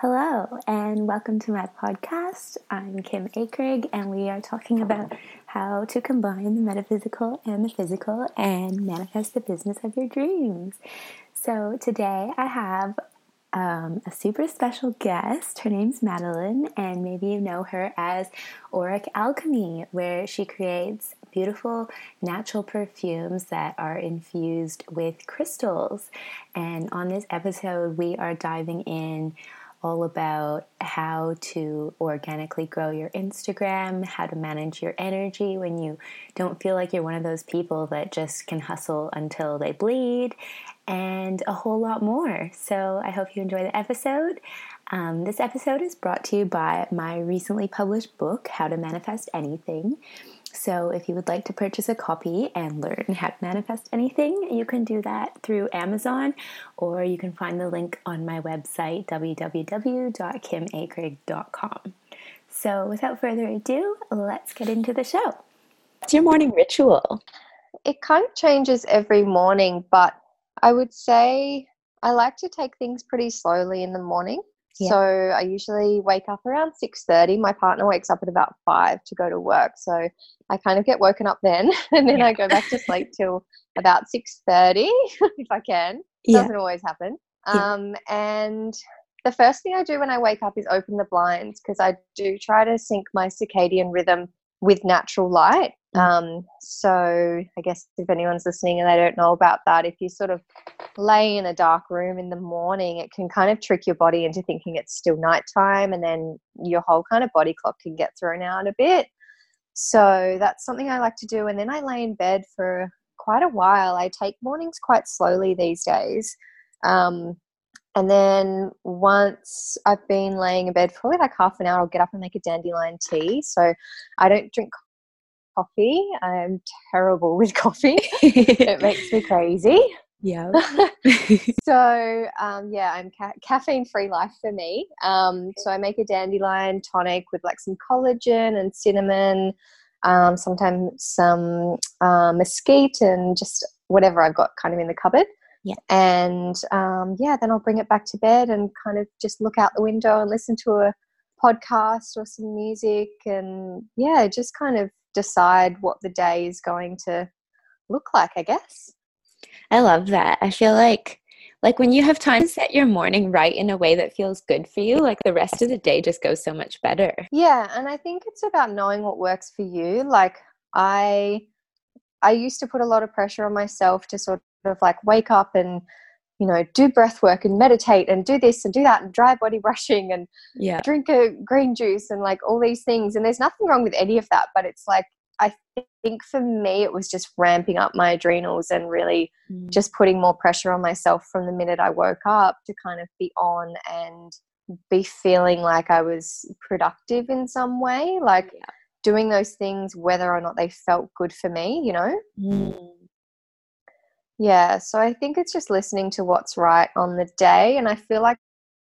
Hello, and welcome to my podcast. I'm Kim Akrigg, and we are talking about how to combine the metaphysical and the physical and manifest the business of your dreams. So, today I have um, a super special guest. Her name's Madeline, and maybe you know her as Auric Alchemy, where she creates beautiful natural perfumes that are infused with crystals. And on this episode, we are diving in all about how to organically grow your Instagram, how to manage your energy when you don't feel like you're one of those people that just can hustle until they bleed, and a whole lot more. So I hope you enjoy the episode. Um, this episode is brought to you by my recently published book, How to Manifest Anything. So, if you would like to purchase a copy and learn how to manifest anything, you can do that through Amazon or you can find the link on my website, www.kimakrigg.com. So, without further ado, let's get into the show. What's your morning ritual? It kind of changes every morning, but I would say I like to take things pretty slowly in the morning. Yeah. So I usually wake up around 6:30. My partner wakes up at about 5 to go to work. So I kind of get woken up then and then yeah. I go back to sleep till about 6:30 if I can. Yeah. Doesn't always happen. Um, and the first thing I do when I wake up is open the blinds because I do try to sync my circadian rhythm with natural light. Mm. Um, so I guess if anyone's listening and they don't know about that, if you sort of lay in a dark room in the morning, it can kind of trick your body into thinking it's still nighttime, and then your whole kind of body clock can get thrown out a bit. So that's something I like to do, and then I lay in bed for quite a while. I take mornings quite slowly these days. Um, and then once I've been laying in bed for probably like half an hour, I'll get up and make a dandelion tea. So I don't drink coffee. I'm terrible with coffee. it makes me crazy. Yeah. so um, yeah, I'm ca- caffeine free life for me. Um, so I make a dandelion tonic with like some collagen and cinnamon, um, sometimes some uh, mesquite and just whatever I've got kind of in the cupboard. Yeah. And um, yeah, then I'll bring it back to bed and kind of just look out the window and listen to a podcast or some music and yeah, just kind of decide what the day is going to look like, I guess. I love that. I feel like like when you have time to set your morning right in a way that feels good for you, like the rest of the day just goes so much better. Yeah, and I think it's about knowing what works for you. Like I I used to put a lot of pressure on myself to sort of like wake up and you know do breath work and meditate and do this and do that and dry body brushing and yeah drink a green juice and like all these things and there's nothing wrong with any of that but it's like i think for me it was just ramping up my adrenals and really mm. just putting more pressure on myself from the minute i woke up to kind of be on and be feeling like i was productive in some way like yeah. doing those things whether or not they felt good for me you know mm yeah, so I think it's just listening to what's right on the day. And I feel like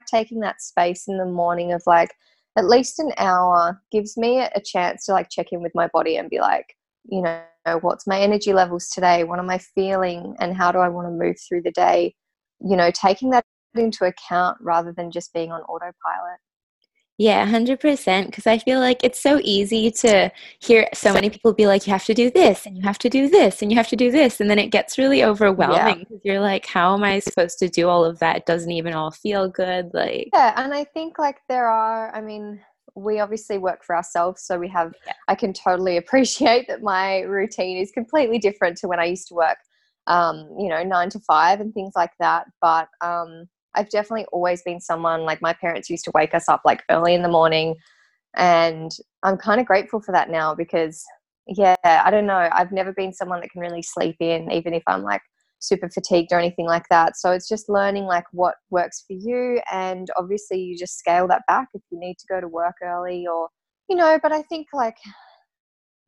taking that space in the morning of like at least an hour gives me a chance to like check in with my body and be like, you know, what's my energy levels today? What am I feeling? And how do I want to move through the day? You know, taking that into account rather than just being on autopilot. Yeah, 100%. Because I feel like it's so easy to hear so many people be like, you have to do this, and you have to do this, and you have to do this. And then it gets really overwhelming because yeah. you're like, how am I supposed to do all of that? It doesn't even all feel good. Like, yeah. And I think like there are, I mean, we obviously work for ourselves. So we have, yeah. I can totally appreciate that my routine is completely different to when I used to work, um, you know, nine to five and things like that. But, um, I've definitely always been someone like my parents used to wake us up like early in the morning. And I'm kind of grateful for that now because, yeah, I don't know. I've never been someone that can really sleep in, even if I'm like super fatigued or anything like that. So it's just learning like what works for you. And obviously, you just scale that back if you need to go to work early or, you know, but I think like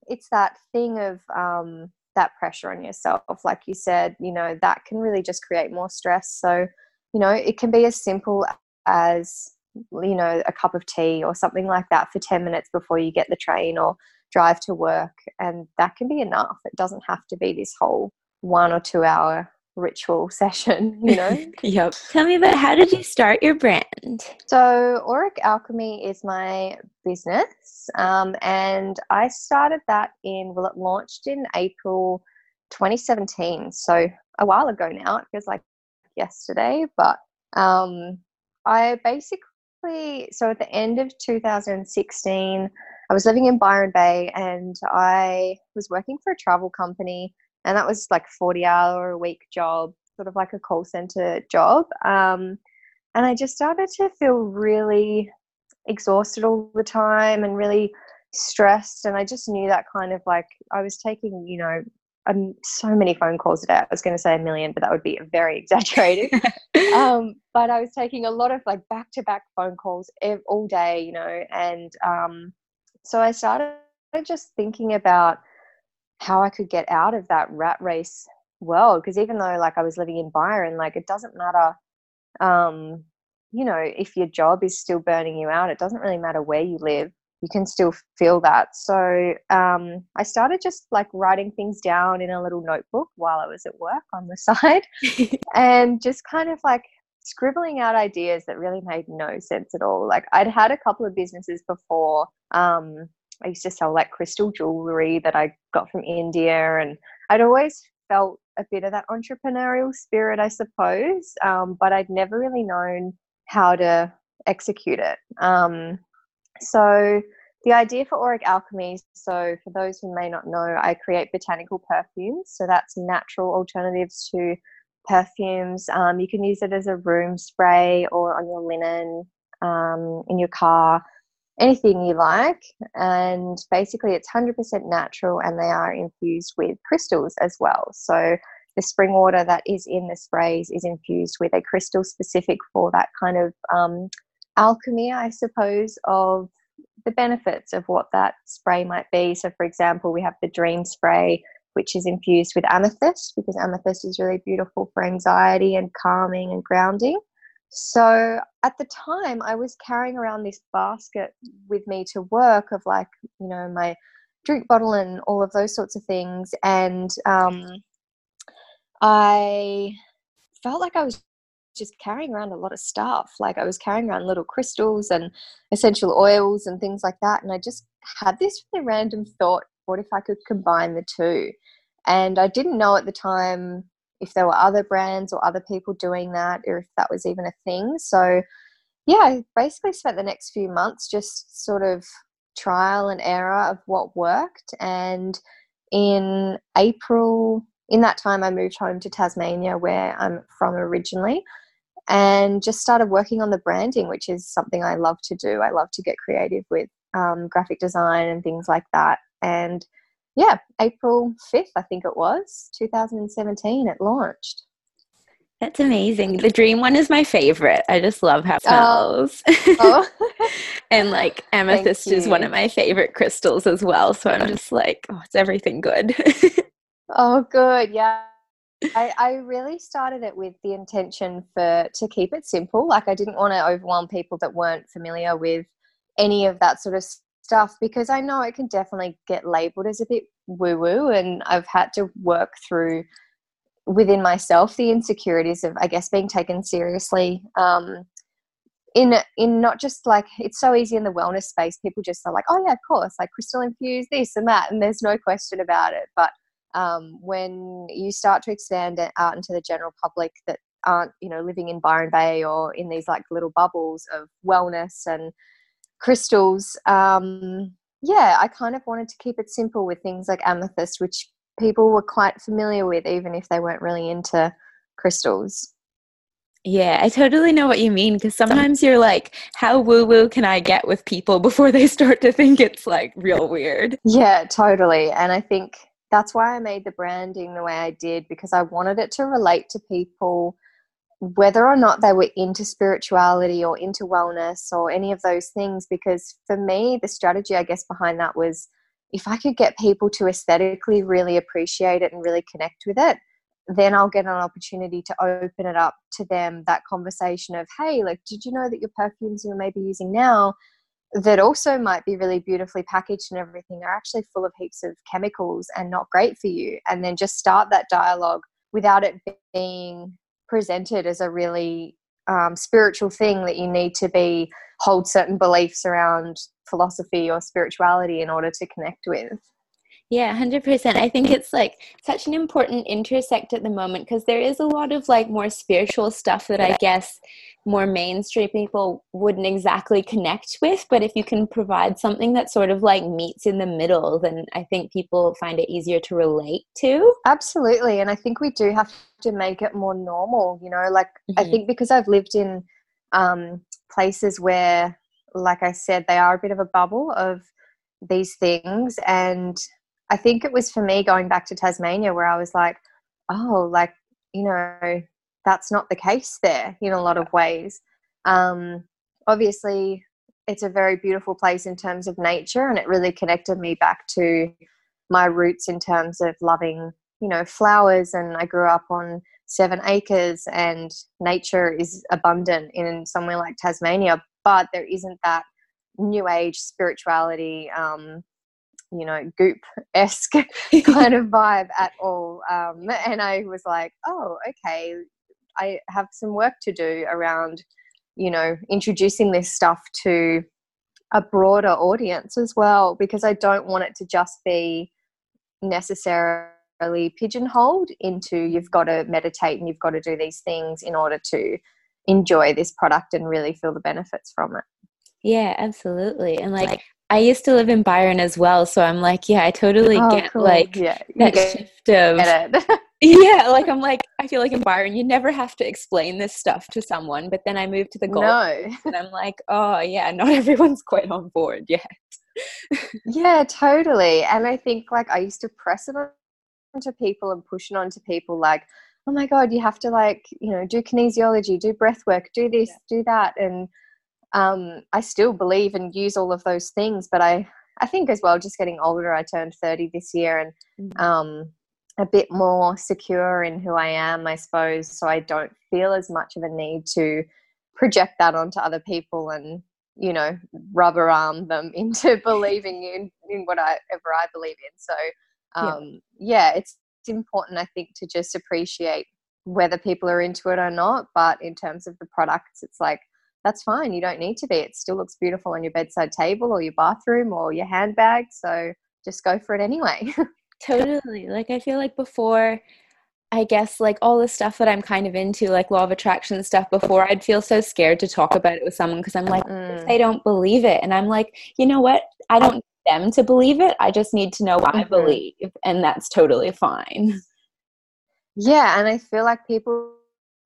it's that thing of, um, that pressure on yourself like you said you know that can really just create more stress so you know it can be as simple as you know a cup of tea or something like that for 10 minutes before you get the train or drive to work and that can be enough it doesn't have to be this whole one or two hour ritual session, you know? yep. Tell me about how did you start your brand? So, Auric Alchemy is my business, um, and I started that in, well, it launched in April 2017. So, a while ago now. It feels like yesterday, but um, I basically, so at the end of 2016, I was living in Byron Bay and I was working for a travel company and that was like 40 hour a week job sort of like a call center job um, and i just started to feel really exhausted all the time and really stressed and i just knew that kind of like i was taking you know um, so many phone calls a day i was going to say a million but that would be very exaggerated um, but i was taking a lot of like back to back phone calls all day you know and um, so i started just thinking about how I could get out of that rat race world. Because even though like I was living in Byron, like it doesn't matter, um, you know, if your job is still burning you out, it doesn't really matter where you live. You can still feel that. So um, I started just like writing things down in a little notebook while I was at work on the side, and just kind of like scribbling out ideas that really made no sense at all. Like I'd had a couple of businesses before um, I used to sell like crystal jewelry that I got from India, and I'd always felt a bit of that entrepreneurial spirit, I suppose, um, but I'd never really known how to execute it. Um, so the idea for Auric Alchemy, so for those who may not know, I create botanical perfumes. So that's natural alternatives to perfumes. Um, you can use it as a room spray or on your linen, um, in your car anything you like. And basically, it's 100% natural and they are infused with crystals as well. So, the spring water that is in the sprays is infused with a crystal specific for that kind of um, alchemy, I suppose, of the benefits of what that spray might be. So, for example, we have the dream spray, which is infused with amethyst because amethyst is really beautiful for anxiety and calming and grounding. So at the time, I was carrying around this basket with me to work of like, you know, my drink bottle and all of those sorts of things. And um, I felt like I was just carrying around a lot of stuff. Like I was carrying around little crystals and essential oils and things like that. And I just had this really random thought what if I could combine the two? And I didn't know at the time if there were other brands or other people doing that or if that was even a thing. So, yeah, I basically spent the next few months just sort of trial and error of what worked. And in April, in that time, I moved home to Tasmania, where I'm from originally, and just started working on the branding, which is something I love to do. I love to get creative with um, graphic design and things like that. And yeah, April 5th, I think it was, 2017, it launched. That's amazing. The dream one is my favorite. I just love how it oh. smells. Oh. oh. and like amethyst is one of my favorite crystals as well. So I'm just like, oh, it's everything good. oh, good. Yeah. I, I really started it with the intention for to keep it simple. Like I didn't want to overwhelm people that weren't familiar with any of that sort of stuff because I know it can definitely get labeled as a bit woo woo, and I've had to work through within myself the insecurities of, I guess, being taken seriously. Um, in in not just like it's so easy in the wellness space, people just are like, oh yeah, of course, like crystal infused this and that, and there's no question about it. But um, when you start to expand it out into the general public that aren't you know living in Byron Bay or in these like little bubbles of wellness and crystals, um, yeah, I kind of wanted to keep it simple with things like amethyst, which people were quite familiar with, even if they weren't really into crystals. Yeah, I totally know what you mean because sometimes you're like, how woo woo can I get with people before they start to think it's like real weird? Yeah, totally. And I think that's why I made the branding the way I did because I wanted it to relate to people whether or not they were into spirituality or into wellness or any of those things. Because for me, the strategy, I guess, behind that was if I could get people to aesthetically really appreciate it and really connect with it, then I'll get an opportunity to open it up to them that conversation of, hey, like, did you know that your perfumes you're maybe using now that also might be really beautifully packaged and everything are actually full of heaps of chemicals and not great for you? And then just start that dialogue without it being presented as a really um, spiritual thing that you need to be hold certain beliefs around philosophy or spirituality in order to connect with. Yeah, 100%. I think it's like such an important intersect at the moment because there is a lot of like more spiritual stuff that I guess more mainstream people wouldn't exactly connect with. But if you can provide something that sort of like meets in the middle, then I think people find it easier to relate to. Absolutely. And I think we do have to make it more normal, you know, like mm-hmm. I think because I've lived in um, places where, like I said, they are a bit of a bubble of these things and I think it was for me going back to Tasmania where I was like, oh, like, you know, that's not the case there in a lot of ways. Um, obviously, it's a very beautiful place in terms of nature, and it really connected me back to my roots in terms of loving, you know, flowers. And I grew up on seven acres, and nature is abundant in somewhere like Tasmania, but there isn't that new age spirituality um, you know goop esque kind of vibe at all. Um, and I was like, oh, okay, I have some work to do around you know introducing this stuff to a broader audience as well because I don't want it to just be necessarily pigeonholed into you've got to meditate and you've got to do these things in order to enjoy this product and really feel the benefits from it. Yeah, absolutely. And like, like I used to live in Byron as well, so I'm like, yeah, I totally oh, get cool. like yeah, that shift of yeah. Like I'm like, I feel like in Byron, you never have to explain this stuff to someone, but then I moved to the Gold, no. and I'm like, oh yeah, not everyone's quite on board yet. yeah, totally. And I think like I used to press it onto people and push it onto people, like, oh my god, you have to like, you know, do kinesiology, do breath work, do this, yeah. do that, and um, I still believe and use all of those things, but I, I think as well, just getting older, I turned 30 this year and mm-hmm. um, a bit more secure in who I am, I suppose. So I don't feel as much of a need to project that onto other people and, you know, rubber arm them into believing in, in whatever I believe in. So, um, yeah. yeah, it's, it's important, I think, to just appreciate whether people are into it or not. But in terms of the products, it's like, that's fine. You don't need to be. It still looks beautiful on your bedside table or your bathroom or your handbag. So just go for it anyway. totally. Like, I feel like before, I guess, like all the stuff that I'm kind of into, like law of attraction stuff, before I'd feel so scared to talk about it with someone because I'm like, mm. they don't believe it. And I'm like, you know what? I don't need them to believe it. I just need to know what mm-hmm. I believe. And that's totally fine. Yeah. And I feel like people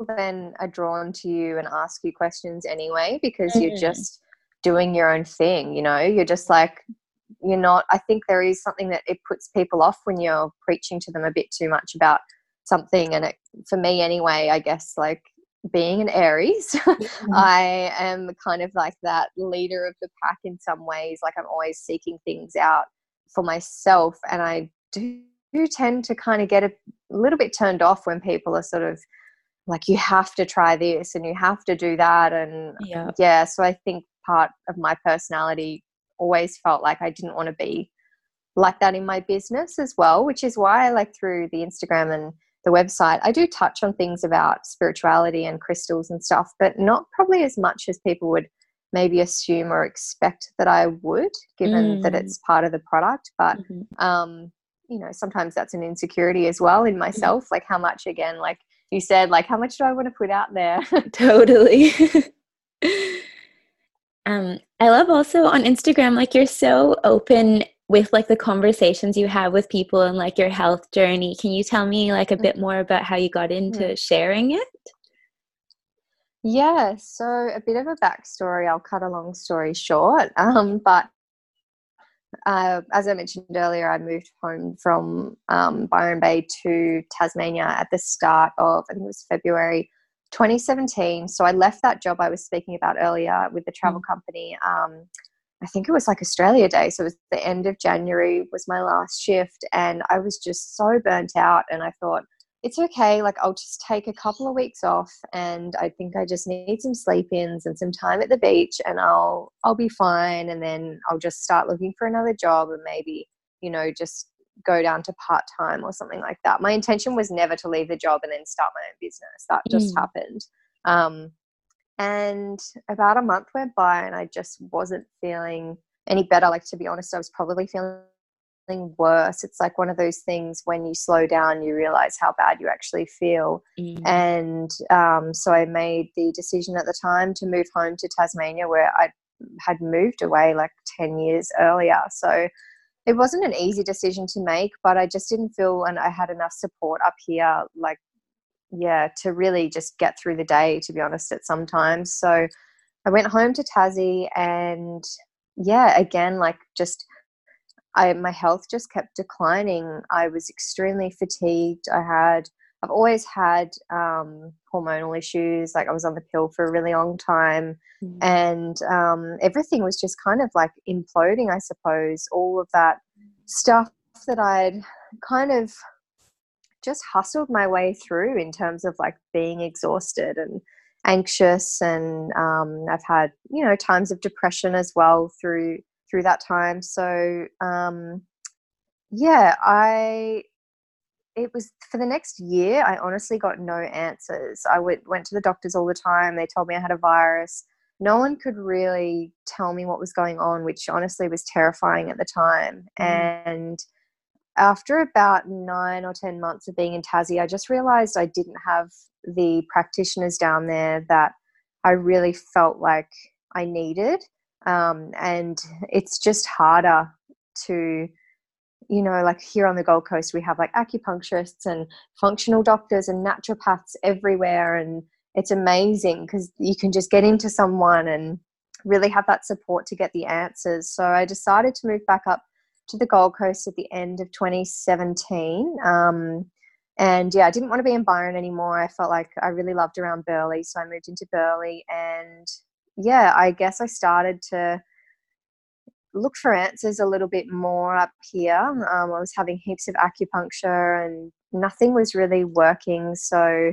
then are drawn to you and ask you questions anyway because mm. you're just doing your own thing you know you're just like you're not i think there is something that it puts people off when you're preaching to them a bit too much about something and it, for me anyway i guess like being an aries mm-hmm. i am kind of like that leader of the pack in some ways like i'm always seeking things out for myself and i do tend to kind of get a little bit turned off when people are sort of like you have to try this and you have to do that and yeah, yeah so i think part of my personality always felt like i didn't want to be like that in my business as well which is why i like through the instagram and the website i do touch on things about spirituality and crystals and stuff but not probably as much as people would maybe assume or expect that i would given mm. that it's part of the product but mm-hmm. um you know sometimes that's an insecurity as well in mm-hmm. myself mm-hmm. like how much again like you said like how much do i want to put out there? Totally. Um i love also on instagram like you're so open with like the conversations you have with people and like your health journey. Can you tell me like a bit mm. more about how you got into mm-hmm. sharing it? Yeah so a bit of a backstory. I'll cut a long story short. Um, but uh, as I mentioned earlier, I moved home from um, Byron Bay to Tasmania at the start of, I think it was February 2017. So I left that job I was speaking about earlier with the travel mm. company. Um, I think it was like Australia Day. So it was the end of January was my last shift. And I was just so burnt out. And I thought, it's okay. Like I'll just take a couple of weeks off, and I think I just need some sleep ins and some time at the beach, and I'll I'll be fine. And then I'll just start looking for another job, and maybe you know just go down to part time or something like that. My intention was never to leave the job and then start my own business. That just mm. happened. Um, and about a month went by and I just wasn't feeling any better. Like, to be honest, I was probably feeling worse. It's like one of those things when you slow down, you realize how bad you actually feel. Mm. And um, so I made the decision at the time to move home to Tasmania, where I had moved away like 10 years earlier. So it wasn't an easy decision to make, but I just didn't feel and I had enough support up here, like, yeah, to really just get through the day, to be honest, at sometimes. So I went home to Tassie and yeah, again, like just I my health just kept declining. I was extremely fatigued. I had I've always had um, hormonal issues. Like I was on the pill for a really long time, mm. and um, everything was just kind of like imploding. I suppose all of that stuff that I'd kind of just hustled my way through in terms of like being exhausted and anxious, and um, I've had you know times of depression as well through through that time. So um, yeah, I it was for the next year. I honestly got no answers. I went went to the doctors all the time. They told me I had a virus. No one could really tell me what was going on, which honestly was terrifying at the time. Mm. And after about nine or 10 months of being in Tassie, I just realized I didn't have the practitioners down there that I really felt like I needed um, and it's just harder to you know like here on the gold coast we have like acupuncturists and functional doctors and naturopaths everywhere. And it's amazing because you can just get into someone and really have that support to get the answers. So i decided to move back up to the gold coast at the end of 2017 um, and yeah i didn't want to be in byron anymore. I felt like i really loved around burleigh so i moved into burleigh and yeah, I guess I started to look for answers a little bit more up here. Um, I was having heaps of acupuncture and nothing was really working. So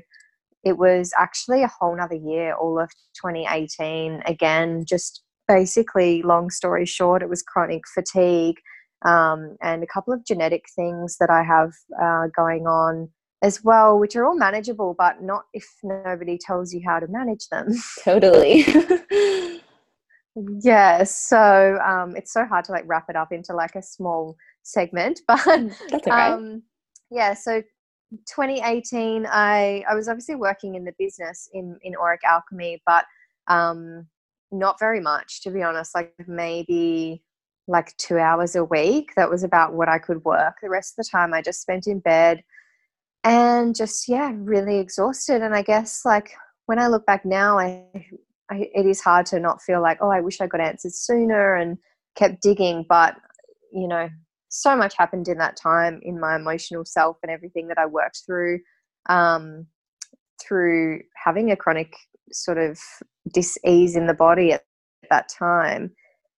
it was actually a whole nother year, all of 2018. Again, just basically, long story short, it was chronic fatigue um, and a couple of genetic things that I have uh, going on as well, which are all manageable, but not if nobody tells you how to manage them. Totally. yeah, so um, it's so hard to like wrap it up into like a small segment, but That's okay. um, yeah, so 2018, I I was obviously working in the business in in auric alchemy, but um, not very much to be honest. Like maybe like two hours a week. That was about what I could work. The rest of the time, I just spent in bed and just yeah really exhausted and i guess like when i look back now I, I, it is hard to not feel like oh i wish i got answers sooner and kept digging but you know so much happened in that time in my emotional self and everything that i worked through um, through having a chronic sort of dis-ease in the body at that time.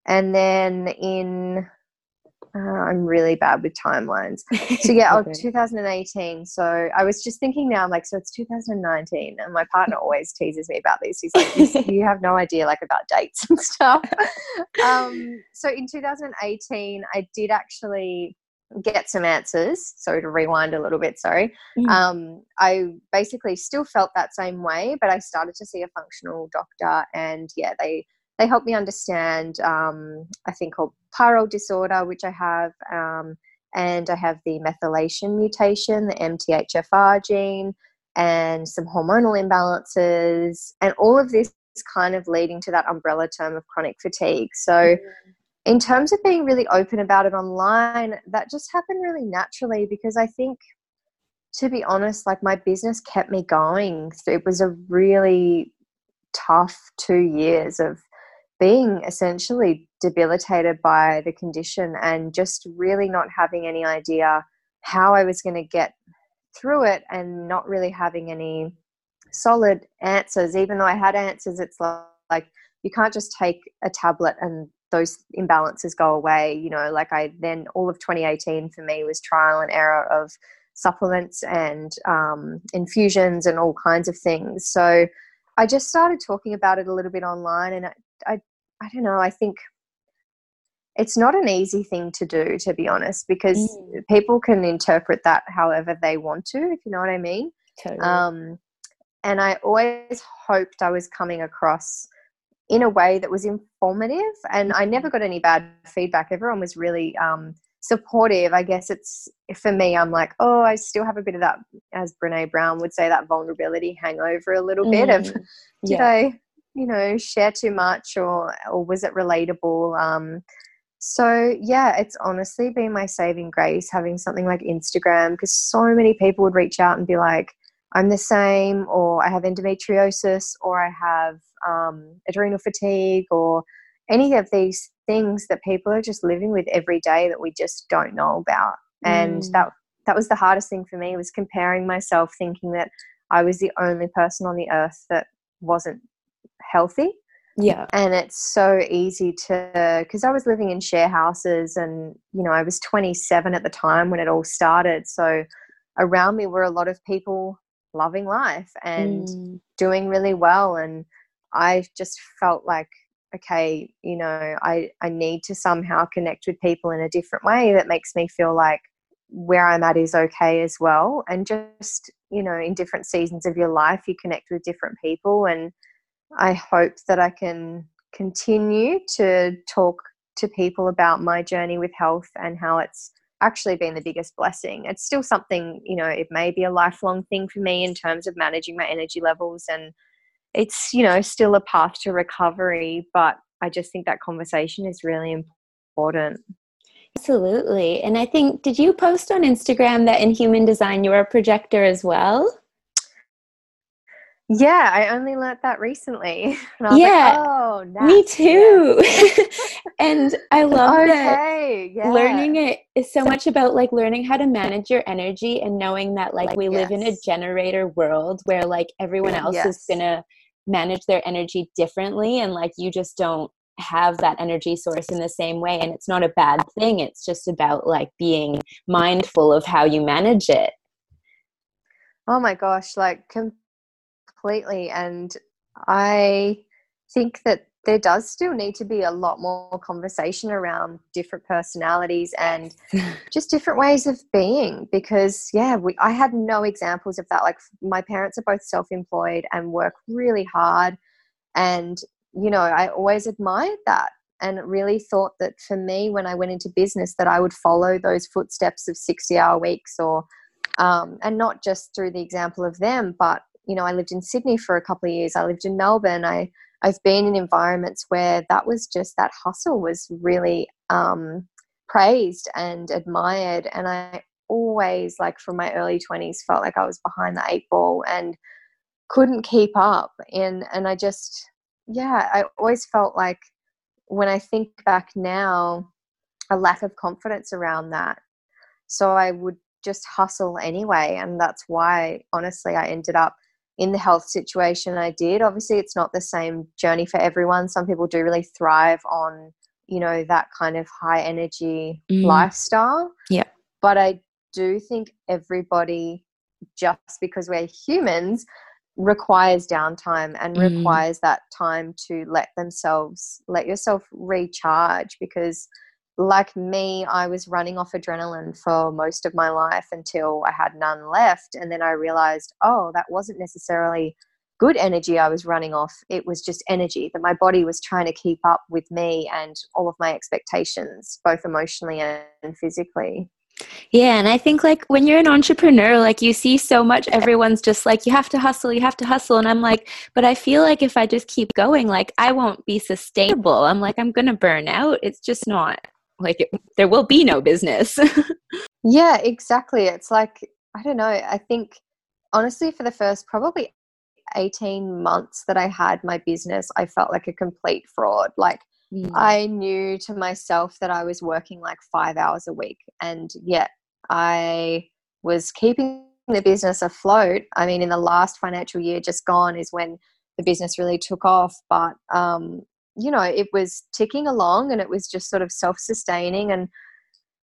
And then in uh, I'm really bad with timelines. So yeah, oh, 2018. So I was just thinking now, I'm like, so it's 2019, and my partner always teases me about this. He's like, you have no idea like about dates and stuff. um, so in 2018, I did actually get some answers. So to rewind a little bit, sorry. Mm. Um, I basically still felt that same way, but I started to see a functional doctor, and yeah, they they help me understand, um, I think, called pyrrole disorder, which I have, um, and I have the methylation mutation, the MTHFR gene, and some hormonal imbalances, and all of this is kind of leading to that umbrella term of chronic fatigue. So, mm. in terms of being really open about it online, that just happened really naturally because I think to be honest, like my business kept me going. It was a really tough two years of being essentially debilitated by the condition and just really not having any idea how I was going to get through it and not really having any solid answers. Even though I had answers, it's like you can't just take a tablet and those imbalances go away. You know, like I then all of 2018 for me was trial and error of supplements and um, infusions and all kinds of things. So I just started talking about it a little bit online and I, I, don't know, I think it's not an easy thing to do, to be honest, because Mm. people can interpret that however they want to, if you know what I mean. Totally. Um, and I always hoped I was coming across in a way that was informative. And I never got any bad feedback. Everyone was really um, supportive. I guess it's for me, I'm like, oh, I still have a bit of that, as Brene Brown would say, that vulnerability hangover a little bit of Mm. yeah. I, you know, share too much or or was it relatable? Um, so yeah, it's honestly been my saving grace having something like Instagram because so many people would reach out and be like, "I'm the same," or "I have endometriosis," or "I have um, adrenal fatigue," or any of these things that people are just living with every day that we just don't know about. And Mm. that that was the hardest thing for me was comparing myself, thinking that I was the only person on the earth that wasn't healthy Yeah. and it's so easy to because i was living in share houses and you know i was 27 at the time when it all started so around me were a lot of people loving life and Mm. doing really well and i just felt like okay you know i i need to somehow connect with people in a different way that makes me feel like where i'm at is okay as well and just you know in different seasons of your life you connect with different people and I hope that I can continue to talk to people about my journey with health and how it's actually been the biggest blessing. It's still something, you know, it may be a lifelong thing for me in terms of managing my energy levels and it's, you know, still a path to recovery, but I just think that conversation is really important. Absolutely. And I think, did you post on Instagram that in human design you're a projector as well? Yeah, I only learnt that recently. And I was Yeah, like, oh, Me too. and I love Yeah. that Okay, yeah. learning it is so much about like learning how to manage your energy and knowing that like we live in a generator world where like everyone else is gonna manage their energy differently and like you just don't have that energy source in the same way and it's not a bad thing it's just about like being mindful of how you manage it Oh my gosh, like completely. And I think that there does still need to be a lot more conversation around different personalities and just different ways of being because yeah we, i had no examples of that like my parents are both self-employed and work really hard and you know i always admired that and really thought that for me when i went into business that i would follow those footsteps of 60 hour weeks or um, and not just through the example of them but you know i lived in sydney for a couple of years i lived in melbourne i i've been in environments where that was just that hustle was really um, praised and admired and i always like from my early 20s felt like i was behind the eight ball and couldn't keep up and and i just yeah i always felt like when i think back now a lack of confidence around that. So i would just hustle anyway and that's why honestly i ended up in the health situation i did obviously it's not the same journey for everyone some people do really thrive on you know that kind of high energy Mm. lifestyle Yeah. but i do think everybody just because we're humans requires downtime and Mm. requires that time to let themselves let yourself recharge because like me i was running off adrenaline for most of my life until i had none left and then i realized oh that wasn't necessarily good energy i was running off it was just energy that my body was trying to keep up with me and all of my expectations both emotionally and physically Yeah, and I think like when you're an entrepreneur, like you see so much, everyone's just like, you have to hustle, you have to hustle. And I'm like, but I feel like if I just keep going, like I won't be sustainable. I'm like, I'm going to burn out. It's just not like it, there will be no business. Yeah, exactly. It's like, I don't know. I think, honestly, for the first probably 18 months that I had my business, I felt like a complete fraud. Like, Mm. I knew to myself that I was working like five hours a week, and yet I was keeping the business afloat. I mean, in the last financial year just gone is when the business really took off, but um, you know, it was ticking along and it was just sort of self sustaining and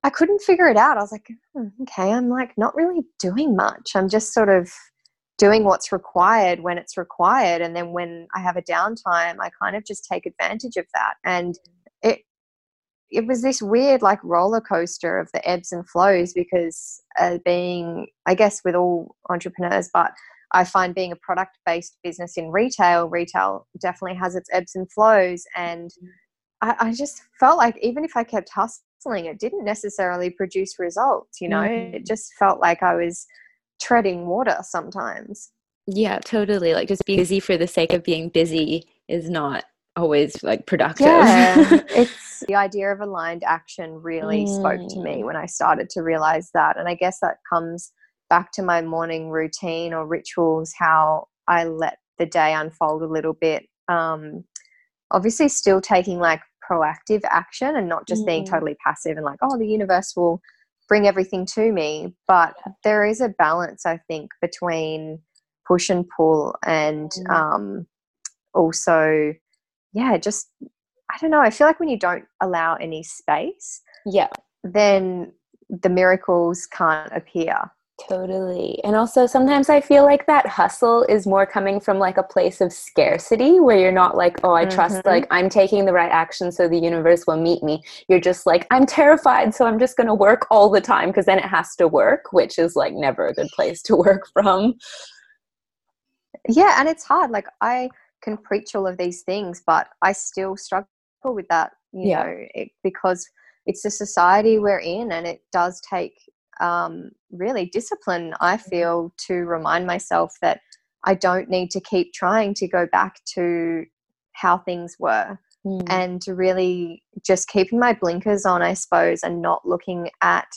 I couldn't figure it out. I was like, "Hmm, okay, I'm like not really doing much. I'm just sort of doing what's required when it's required. And then when I have a downtime, I kind of just take advantage of that. And it, it was this weird like roller coaster of the ebbs and flows because uh, being i guess with all entrepreneurs but i find being a product based business in retail retail definitely has its ebbs and flows and I, I, just felt like even if i kept hustling it didn't necessarily produce results you know mm-hmm. it just felt like i was treading water sometimes yeah totally like just being busy for the sake of being busy is not always like productive. Yeah, it's the idea of aligned action really mm. spoke to me mm. when I started to realize that. And I guess that comes back to my morning routine or rituals, how I let the day unfold a little bit. Um, obviously, still taking like proactive action and not just mm. being totally passive and like, oh, the universe will bring everything to me. But there is a balance, I think, between push and pull and mm. um, also yeah, just I don't know. I feel like when you don't allow any space, yeah, then the miracles can't appear. Totally. And also sometimes I feel like that hustle is more coming from like a place of scarcity where you're not like, oh, I trust mm-hmm. like I'm taking the right action so the universe will meet me. You're just like, I'm terrified, so I'm just going to work all the time because then it has to work, which is like never a good place to work from. Yeah, and it's hard. Like I can preach all of these things, but I still struggle with that, you yeah. know, it, because it's the society we're in and it does take um, really discipline, I mm-hmm. feel, to remind myself that I don't need to keep trying to go back to how things were. Mm. And to really just keeping my blinkers on, I suppose, and not looking at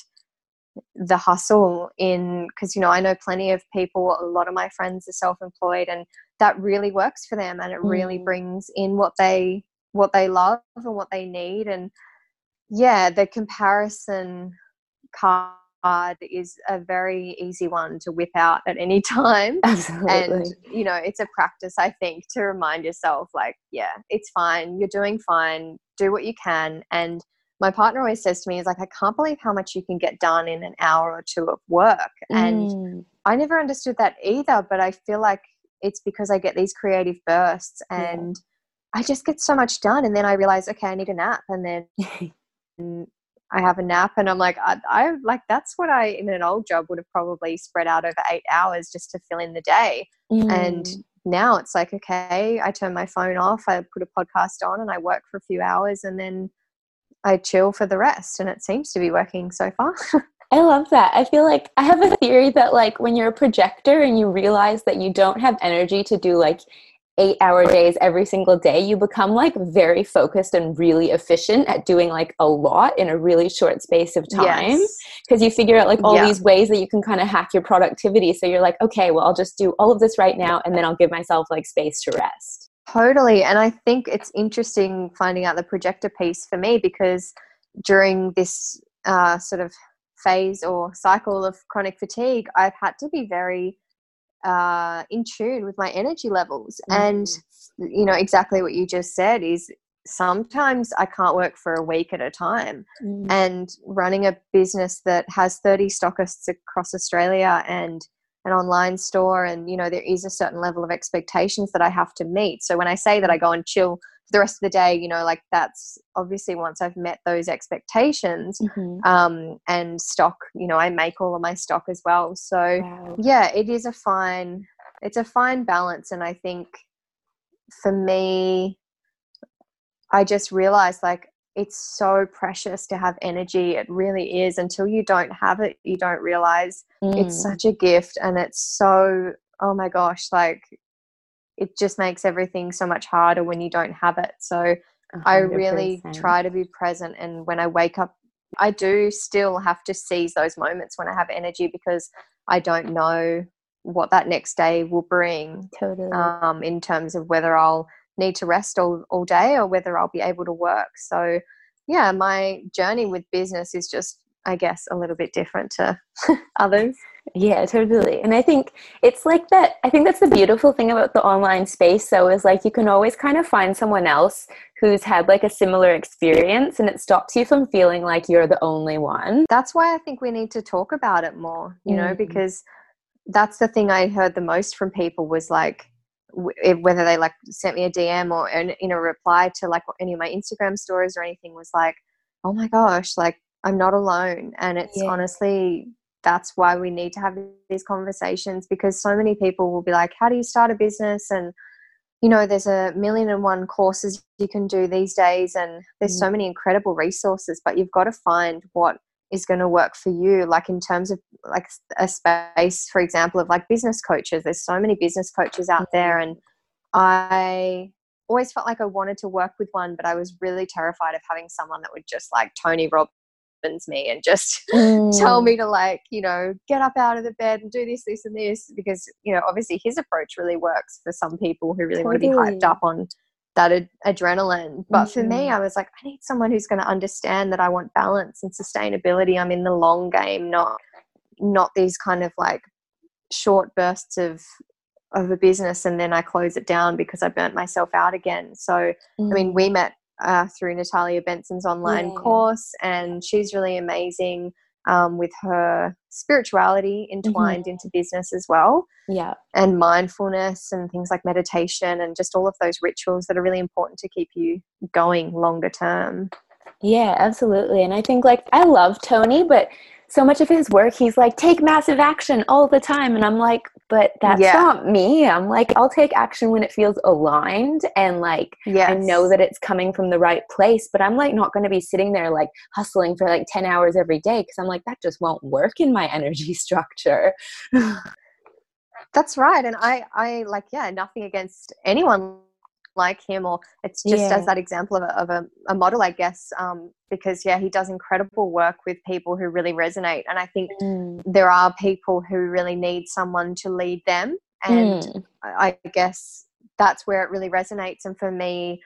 the hustle in because you know i know plenty of people a lot of my friends are self-employed and that really works for them and it really mm. brings in what they what they love and what they need and yeah the comparison card is a very easy one to whip out at any time Absolutely. and you know it's a practice i think to remind yourself like yeah it's fine you're doing fine do what you can and my partner always says to me is like i can't believe how much you can get done in an hour or two of work and mm. i never understood that either but i feel like it's because I get these creative bursts and yeah. I just get so much done. And then I realize, okay, I need a nap. And then I have a nap and I'm like, I, I, like, that's what I, in an old job, would have probably spread out over eight hours just to fill in the day. Mm. And now it's like, okay, I turn my phone off, I put a podcast on and I work for a few hours and then I chill for the rest. And it seems to be working so far. I love that. I feel like I have a theory that like when you're a projector and you realize that you don't have energy to do like eight hour days every single day, you become like very focused and really efficient at doing like a lot in a really short space of time. Because yes. you figure out like all yeah. these ways that you can kind of hack your productivity. So you're like, okay, well, I'll just do all of this right now and then I'll give myself like space to rest. Totally. And I think it's interesting finding out the projector piece for me because during this uh, sort of phase or cycle of chronic fatigue, I've had to be very uh, in tune with my energy levels. Mm-hmm. And, you know, exactly what you just said is sometimes I can't work for a week at a time. Mm-hmm. And running a business that has 30 stockists across Australia and an online store, and, you know, there is a certain level of expectations that I have to meet. So when I say that I go and chill the rest of the day you know like that's obviously once i've met those expectations mm-hmm. um, and stock you know i make all of my stock as well so wow. yeah it is a fine it's a fine balance and i think for me i just realized like it's so precious to have energy it really is until you don't have it you don't realize mm. it's such a gift and it's so oh my gosh like it just makes everything so much harder when you don't have it. So 100%. I really try to be present. And when I wake up, I do still have to seize those moments when I have energy because I don't know what that next day will bring. Totally. Um, in terms of whether I'll need to rest all, all day or whether I'll be able to work. So, yeah, my journey with business is just, I guess, a little bit different to others. Yeah, totally. And I think it's like that. I think that's the beautiful thing about the online space, though, is like you can always kind of find someone else who's had like a similar experience and it stops you from feeling like you're the only one. That's why I think we need to talk about it more, you mm. know, because that's the thing I heard the most from people was like, whether they like sent me a DM or in a reply to like any of my Instagram stories or anything was like, oh my gosh, like I'm not alone. And it's yeah. honestly, that's why we need to have these conversations because so many people will be like, how do you start a business? And, you know, there's a million and one courses you can do these days, and there's so mm. many incredible resources, but you've got to find what is going to work for you like in terms of like a space for example of like business coaches there's so many business coaches out there and i always felt like i wanted to work with one but i was really terrified of having someone that would just like tony robbins me and just mm. tell me to like you know get up out of the bed and do this this and this because you know obviously his approach really works for some people who really totally. want to be hyped up on that ad- adrenaline. But mm-hmm. for me, mm-hmm. I was like, I need someone who's going to understand that I want balance and sustainability. I'm in the long game, not not these kind of like short bursts of of a business and then I close it down because I burnt myself out again. So, mm-hmm. I mean, we mm. met uh, through Natalia Benson's online yeah. course, and she's really amazing um, with her spirituality entwined mm-hmm. into business as well. Yeah. And mindfulness and things like meditation and just all of those rituals that are really important to keep you going longer term. Yeah, absolutely. And I think like I love Tony, but so much of his work he's like take massive action all the time and i'm like but that's yeah. not me i'm like i'll take action when it feels aligned and like yes. i know that it's coming from the right place but i'm like not going to be sitting there like hustling for like 10 hours every day because i'm like that just won't work in my energy structure that's right and i i like yeah nothing against anyone like him or it's just yeah. as that example of a, of a, a model i guess um, because yeah he does incredible work with people who really resonate and i think mm. there are people who really need someone to lead them and mm. I, I guess that's where it really resonates and for me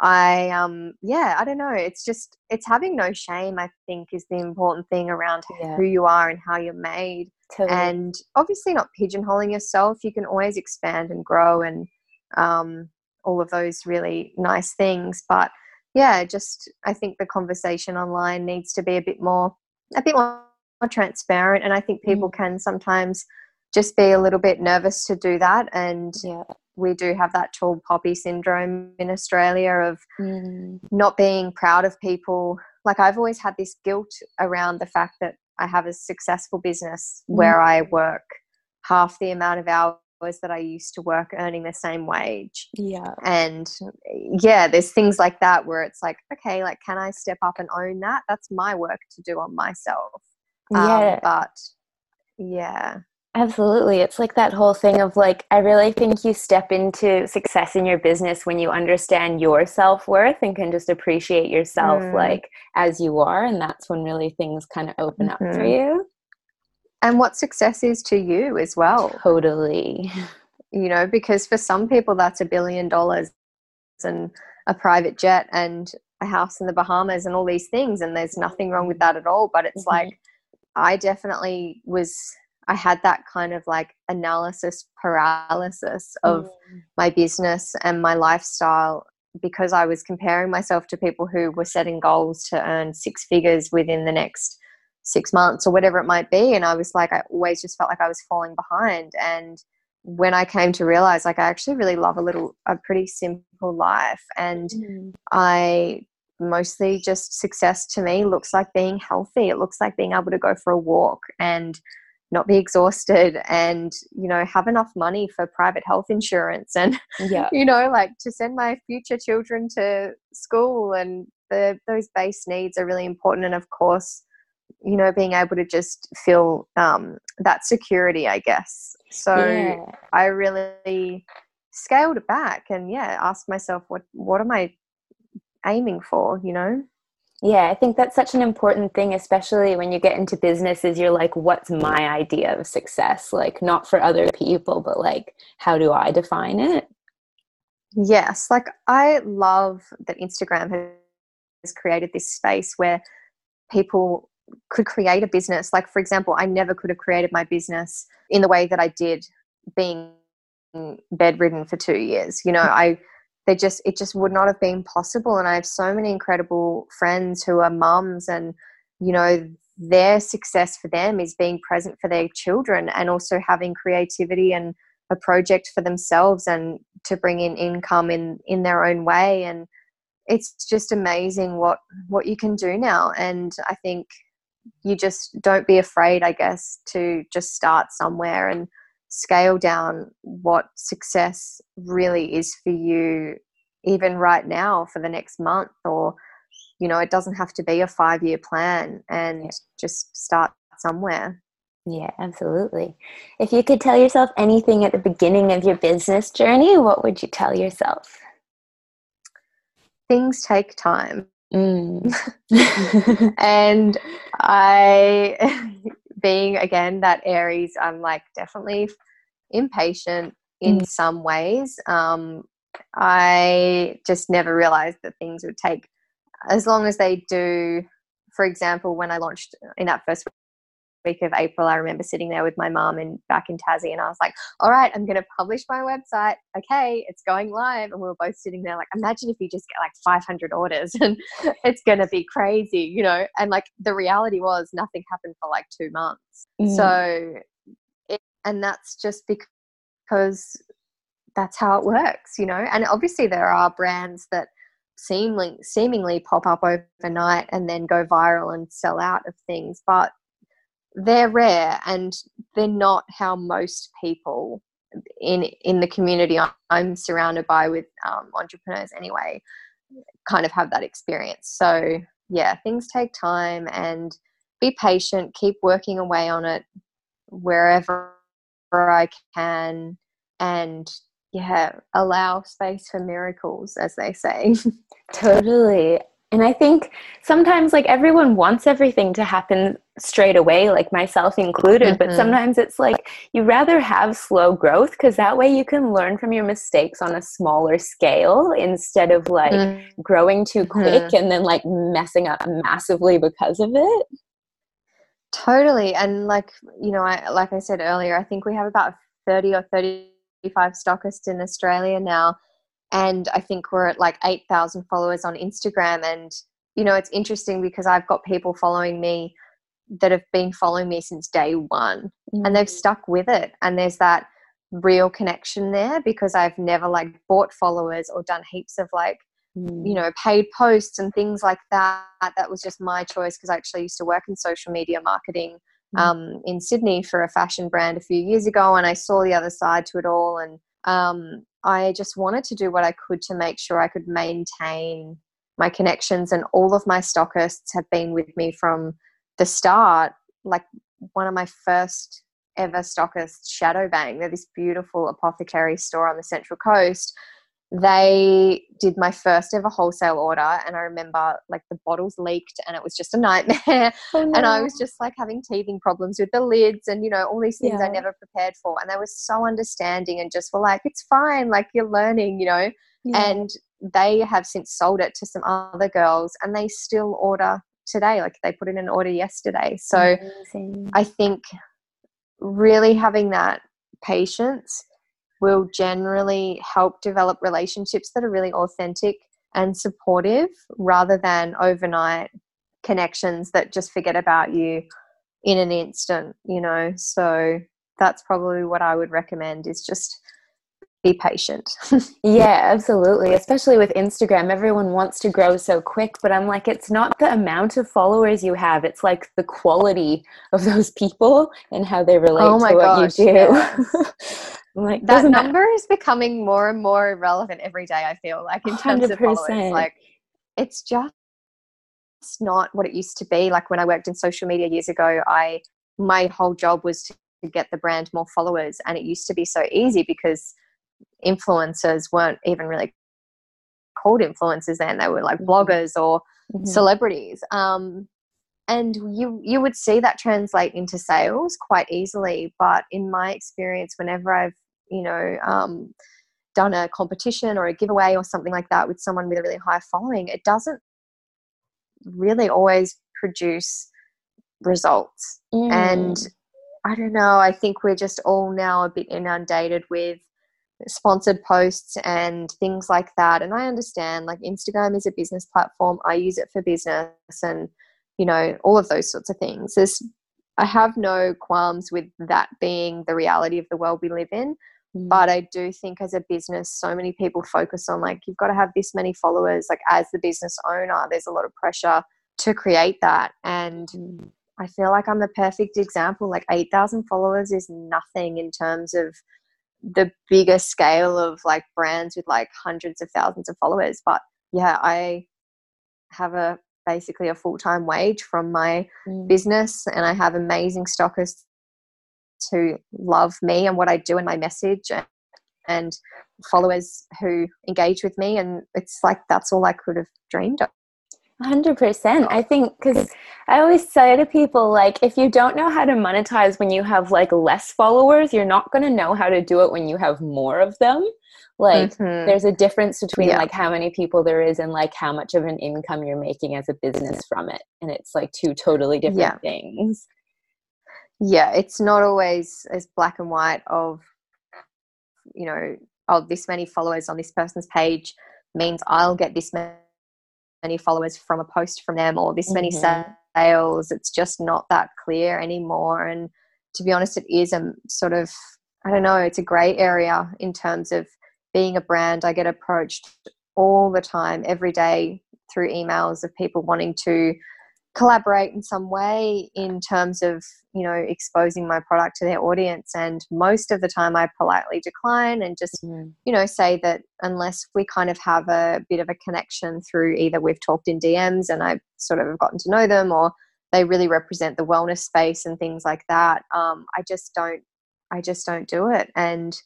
I um yeah, I don't know. It's just it's having no shame, I think, is the important thing around yeah. who you are and how you're made. Totally. And obviously not pigeonholing yourself. You can always expand and grow and um all of those really nice things. But yeah, just I think the conversation online needs to be a bit more a bit more, transparent and I think people mm. can sometimes just be a little bit nervous to do that and yeah. we do have that tall poppy syndrome in Australia of mm. not being proud of people like I've always had this guilt around the fact that I have a successful business mm. where I work half the amount of hours hours that I used to work earning the same wage. Yeah. And yeah, there's things like that where it's like, okay, like, can I step up and own that? That's my work to do on myself. Um, yeah. Um, but yeah. Absolutely. It's like that whole thing of like, I really think you step into success in your business when you understand your self worth and can just appreciate yourself mm. like as you are. And that's when really things kind of open mm-hmm. up for mm-hmm. you and what success is to you as well. Totally. You know, because for some people that's a billion dollars and a private jet and a house in the Bahamas and all these things and there's nothing wrong with that at all, but it's mm-hmm. like I definitely was I had that kind of like analysis paralysis of mm. my business and my lifestyle because I was comparing myself to people who were setting goals to earn six figures within the next six months or whatever it might be. And I was like, I always just felt like I was falling behind. And when I came to realize, like, I actually really love a little, a pretty simple life. And mm. I mostly just success to me looks like being healthy. It looks like being able to go for a walk and not be exhausted and you know have enough money for private health insurance and yeah. you know like to send my future children to school and the, those base needs are really important and of course you know being able to just feel um, that security i guess. So yeah. i really scaled it back and yeah asked myself what what am i aiming for? you know? Yeah i think that's such an important thing especially when you get into businesses you're like what's my idea of success? Like not for other people but like how do i define it? Yes like i love that instagram has created this space where people could create a business. Like, for example, I never could have created my business in the way that I did being bedridden for two years. You know, I, they just, it just would not have been possible. And I have so many incredible friends who are mums and, you know, their success for them is being present for their children and also having creativity and a project for themselves and to bring in income in in their own way and it's just amazing what what you can do now and i think you just don't be afraid i guess to just start somewhere and scale down what success really is for you even right now for the next month or you know it doesn't have to be a 5 year plan and yeah. just start somewhere yeah, absolutely. If you could tell yourself anything at the beginning of your business journey, what would you tell yourself? Things take time. Mm. and I, being again that Aries, I'm like definitely impatient in mm. some ways. Um, I just never realized that things would take as long as they do. For example, when I launched in that first week of April, I remember sitting there with my mom and back in Tassie, and I was like, "All right, I'm going to publish my website. Okay, it's going live." And we were both sitting there like, "Imagine if you just get like 500 orders, and it's going to be crazy, you know?" And like the reality was, nothing happened for like two months. Mm. So, it, and that's just because that's how it works, you know. And obviously, there are brands that seemingly seemingly pop up overnight and then go viral and sell out of things, but they're rare and they're not how most people in in the community I'm surrounded by with um, entrepreneurs anyway kind of have that experience. So yeah, things take time and be patient, keep working away on it wherever I can and yeah, allow space for miracles as they say. totally. And I think sometimes, like, everyone wants everything to happen straight away, like myself included. Mm-hmm. But sometimes it's like you rather have slow growth because that way you can learn from your mistakes on a smaller scale instead of like mm-hmm. growing too quick mm-hmm. and then like messing up massively because of it. Totally. And like, you know, I, like I said earlier, I think we have about 30 or 35 stockists in Australia now and I think we're at like 8,000 followers on Instagram. And, you know, it's interesting because I've got people following me that have been following me since day one mm-hmm. and they've mm. stuck with it. And there's that real connection there because I've never like bought followers or done heaps of like, mm. you know, paid posts and things like that. That was just my choice because I actually used to work in social media marketing mm. um, in Sydney for a fashion brand a few years ago. And I saw the other side to it all. And, um, I just wanted to do what I could to make sure I could maintain my connections. And all of my stockists have been with me from the start. Like one of my first ever stockists, Shadowbang, they're this beautiful apothecary store on the Central Coast they did my first ever wholesale order and i remember like the bottles leaked and it was just a nightmare oh, no. and i was just like having teething problems with the lids and you know all these things yeah. i never prepared for and they were so understanding and just were like it's fine like you're learning you know yeah. and they have since sold it to some other girls and they still order today like they put in an order yesterday so Amazing. i think really having that patience will generally help develop relationships that are really authentic and supportive rather than overnight connections that just forget about you in an instant, you know. So that's probably what I would recommend is just be patient. yeah, absolutely. Especially with Instagram, everyone wants to grow so quick, but I'm like, it's not the amount of followers you have, it's like the quality of those people and how they relate oh to what gosh, you do. Yes. like that number that... is becoming more and more relevant every day, I feel like in terms 100%. of followers. Like it's just not what it used to be. Like when I worked in social media years ago, I my whole job was to get the brand more followers and it used to be so easy because influencers weren't even really called influencers then they were like mm-hmm. bloggers or mm-hmm. celebrities um, and you you would see that translate into sales quite easily but in my experience whenever i've you know um, done a competition or a giveaway or something like that with someone with a really high following it doesn't really always produce results mm. and i don't know i think we're just all now a bit inundated with sponsored posts and things like that. And I understand like Instagram is a business platform. I use it for business and you know all of those sorts of things. There's I have no qualms with that being the reality of the world we live in, Mm. But I do think as a business, so many people focus on like, you've got to have this many followers. Like, as the business owner, there's a lot of pressure to create that. And mm. I feel like I'm the perfect example. Like, 8,000 followers is nothing in terms of the bigger scale of like brands with like hundreds of thousands of followers. But yeah, I have a basically a full time wage from my mm. business, and I have amazing stockists who love me and what I do and my message, and, and followers who engage with me. And it's like that's all I could have dreamed of. 100% i think because i always say to people like if you don't know how to monetize when you have like less followers you're not going to know how to do it when you have more of them like mm-hmm. there's a difference between yeah. like how many people there is and like how much of an income you're making as a business from it and it's like two totally different yeah. things yeah it's not always as black and white of you know oh this many followers on this person's page means i'll get this many followers from a post from them or this many mm-hmm. sales it's just not that clear anymore and to be honest it is a sort of i don't know it's a gray area in terms of being a brand, I get approached all the time, every day through emails of people wanting to collaborate in some way in terms of you know exposing my product to their audience and most of the time i politely decline and just mm. you know say that unless we kind of have a bit of a connection through either we've talked in dms and i've sort of gotten to know them or they really represent the wellness space and things like that um, i just don't i just don't do it and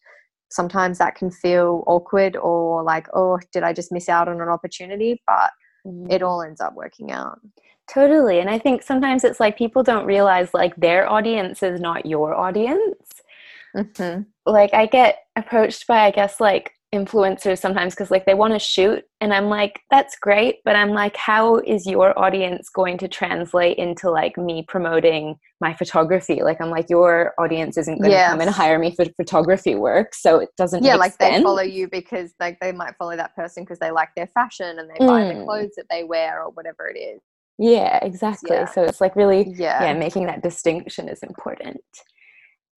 sometimes that can feel awkward or like, oh, did I just miss out on an opportunity? But mm-hmm. it all ends up working out. Totally. And I think sometimes it's like people don't realize like their audience is not your audience. Mm-hmm. Like I get approached by, I guess, like influencers sometimes because like they want to shoot and i'm like that's great but i'm like how is your audience going to translate into like me promoting my photography like i'm like your audience isn't going yes. to come and hire me for photography work so it doesn't yeah like sense. they follow you because like they might follow that person because they like their fashion and they mm. buy the mm. clothes that they wear or whatever it is yeah exactly yeah. so it's like really yeah. yeah making that distinction is important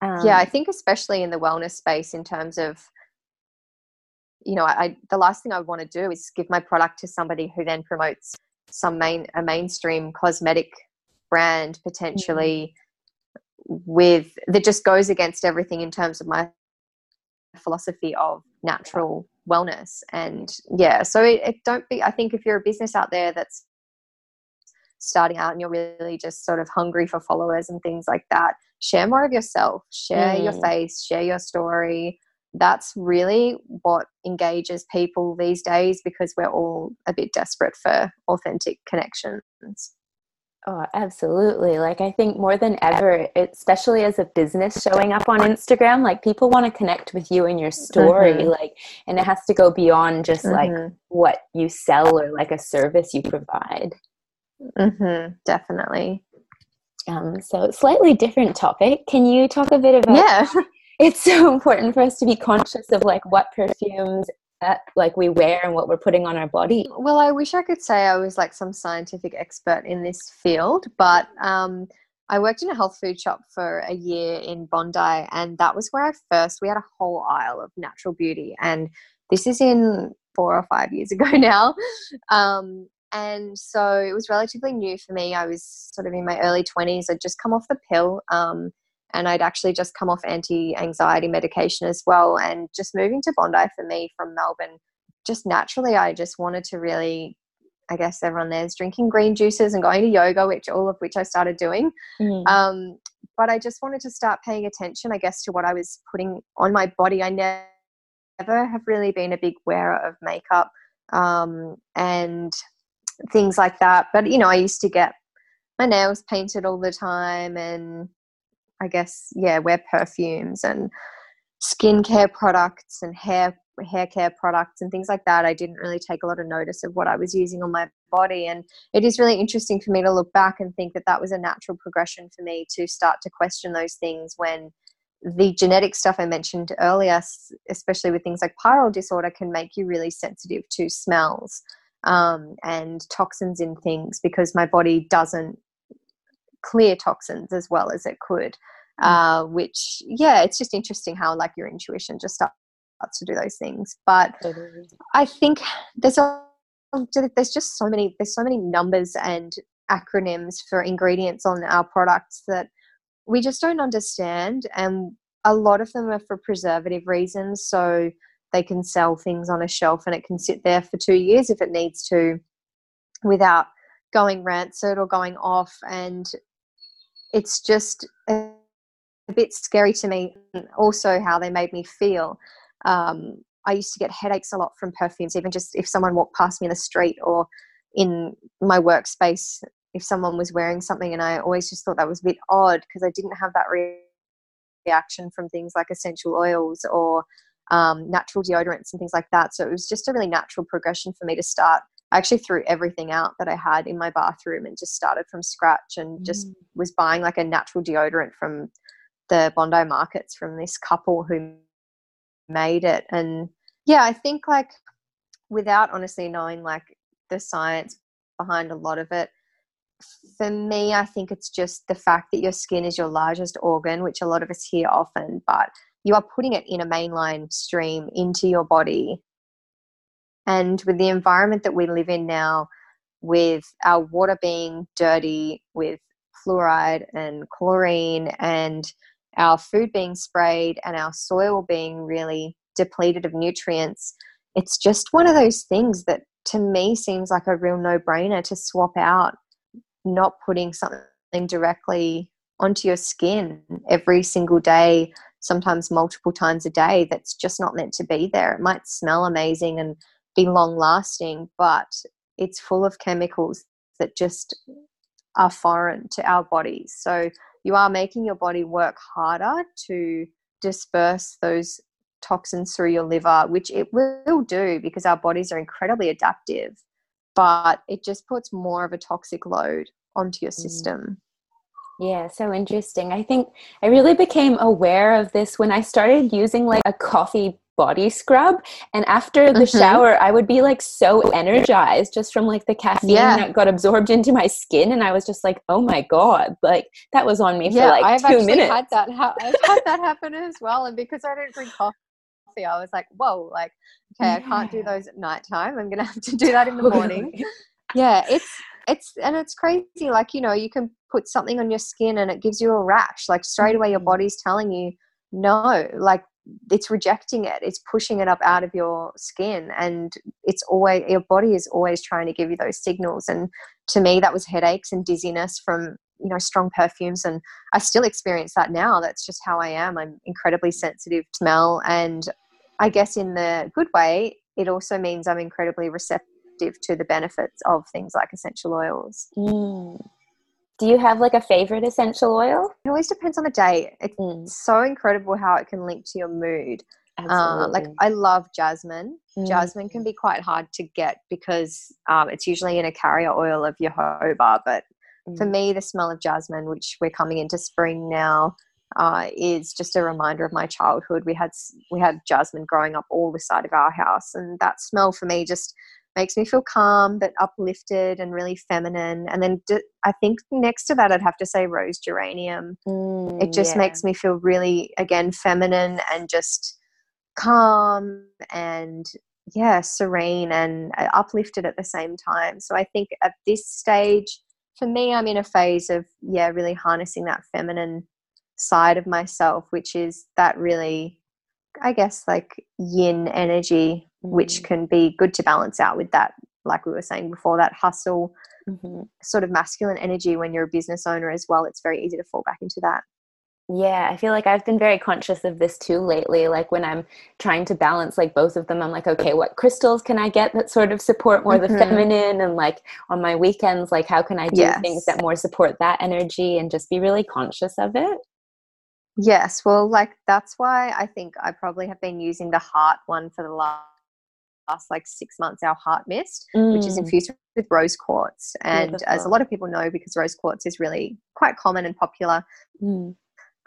um, yeah i think especially in the wellness space in terms of you know, I, the last thing I want to do is give my product to somebody who then promotes some main a mainstream cosmetic brand potentially mm-hmm. with that just goes against everything in terms of my philosophy of natural wellness and yeah so it, it, don't be i think if you're a business out there that's starting out and you're really just sort of hungry for followers and things like that share more of yourself share mm. your face share your story that's really what engages people these days because we're all a bit desperate for authentic connections. Oh, absolutely. Like, I think more than ever, especially as a business showing up on Instagram, like, people want to connect with you and your story. Mm-hmm. Like, and it has to go beyond just mm-hmm. like what you sell or like a service you provide. Mm-hmm. Definitely. Um, so, slightly different topic. Can you talk a bit about yeah it's so important for us to be conscious of like what perfumes that like we wear and what we're putting on our body well i wish i could say i was like some scientific expert in this field but um, i worked in a health food shop for a year in bondi and that was where i first we had a whole aisle of natural beauty and this is in four or five years ago now um, and so it was relatively new for me i was sort of in my early 20s i'd just come off the pill um, and I'd actually just come off anti anxiety medication as well. And just moving to Bondi for me from Melbourne, just naturally, I just wanted to really, I guess everyone there's drinking green juices and going to yoga, which all of which I started doing. Mm. Um, but I just wanted to start paying attention, I guess, to what I was putting on my body. I never have really been a big wearer of makeup um, and things like that. But, you know, I used to get my nails painted all the time and I guess, yeah, wear perfumes and skincare products and hair hair care products and things like that. I didn't really take a lot of notice of what I was using on my body. And it is really interesting for me to look back and think that that was a natural progression for me to start to question those things when the genetic stuff I mentioned earlier, especially with things like pyrrole disorder, can make you really sensitive to smells um, and toxins in things because my body doesn't clear toxins as well as it could. mm. uh, which yeah it's just interesting how like your intuition just starts to do those things but i think there's a there's just so many there's so many numbers and acronyms for ingredients on our products that we just don't understand and a lot of them are for preservative reasons so they can sell things on a shelf and it can sit there for two years if it needs to without going rancid or going off. And it's just a, bit scary to me also how they made me feel. Um, i used to get headaches a lot from perfumes even just if someone walked past me in the street or in my workspace if someone was wearing something. And i always just thought that was a bit odd because i didn't have that reaction from things like essential oils or um, natural deodorants and things like that so it was just a really natural progression for me to start I actually threw everything out that I had in my bathroom and just started from scratch and mm. just was buying like a natural deodorant from the Bondi markets from this couple who made it. And yeah, I think like without honestly knowing like the science behind a lot of it, for me, I think it's just the fact that your skin is your largest organ, which a lot of us hear often, but you are putting it in a mainline stream into your body. And with the environment that we live in now, with our water being dirty, with fluoride and chlorine, and our food being sprayed, and our soil being really depleted of nutrients, it's just one of those things that to me seems like a real no brainer to swap out not putting something directly onto your skin every single day, sometimes multiple times a day, that's just not meant to be there. It might smell amazing and be long lasting, but it's full of chemicals that just are foreign to our bodies. So you are making your body work harder to disperse those toxins through your liver, which it will do because our bodies are incredibly adaptive, but it just puts more of a toxic load onto your mm. system. Yeah, so interesting. I think I really became aware of this when I started using like a coffee body scrub and after the mm-hmm. shower i would be like so energized just from like the caffeine yeah. that got absorbed into my skin and i was just like oh my god like that was on me yeah, for like I've two minutes had that ha- i've had that happen as well and because i don't drink coffee i was like whoa like okay yeah. i can't do those at nighttime. i'm gonna have to do that in the morning yeah it's it's and it's crazy like you know you can put something on your skin and it gives you a rash like straight away your mm-hmm. body's telling you no like it's rejecting it it's pushing it up out of your skin and it's always your body is always trying to give you those signals and to me that was headaches and dizziness from you know strong perfumes and i still experience that now that's just how i am i'm incredibly sensitive to smell and i guess in the good way it also means i'm incredibly receptive to the benefits of things like essential oils mm. Do you have like a favorite essential oil? It always depends on the day. It's mm. so incredible how it can link to your mood. Uh, like I love jasmine. Mm. Jasmine can be quite hard to get because um, it's usually in a carrier oil of jojoba. But mm. for me, the smell of jasmine, which we're coming into spring now, uh, is just a reminder of my childhood. We had we had jasmine growing up all the side of our house, and that smell for me just makes me feel calm but uplifted and really feminine. And then d- I think next to that i'd have to say rose geranium. Mm, it just yeah. makes me feel really again feminine and just calm and yeah serene and uh, uplifted at the same time. So i think at this stage for me i'm in a phase of yeah really harnessing that feminine side of myself which is that really i guess like yin energy which can be good to balance out with that, like we were saying before, that hustle mm-hmm. sort of masculine energy when you're a business owner as well. It's very easy to fall back into that. Yeah, I feel like I've been very conscious of this too lately. Like when I'm trying to balance like both of them, I'm like, okay, what crystals can I get that sort of support more mm-hmm. the feminine? And like on my weekends, like how can I do yes. things that more support that energy and just be really conscious of it? Yes, well, like that's why I think I probably have been using the heart one for the last last like six months our heart mist mm. which is mm. infused with rose quartz and Beautiful. as a lot of people know because rose quartz is really quite common and popular mm.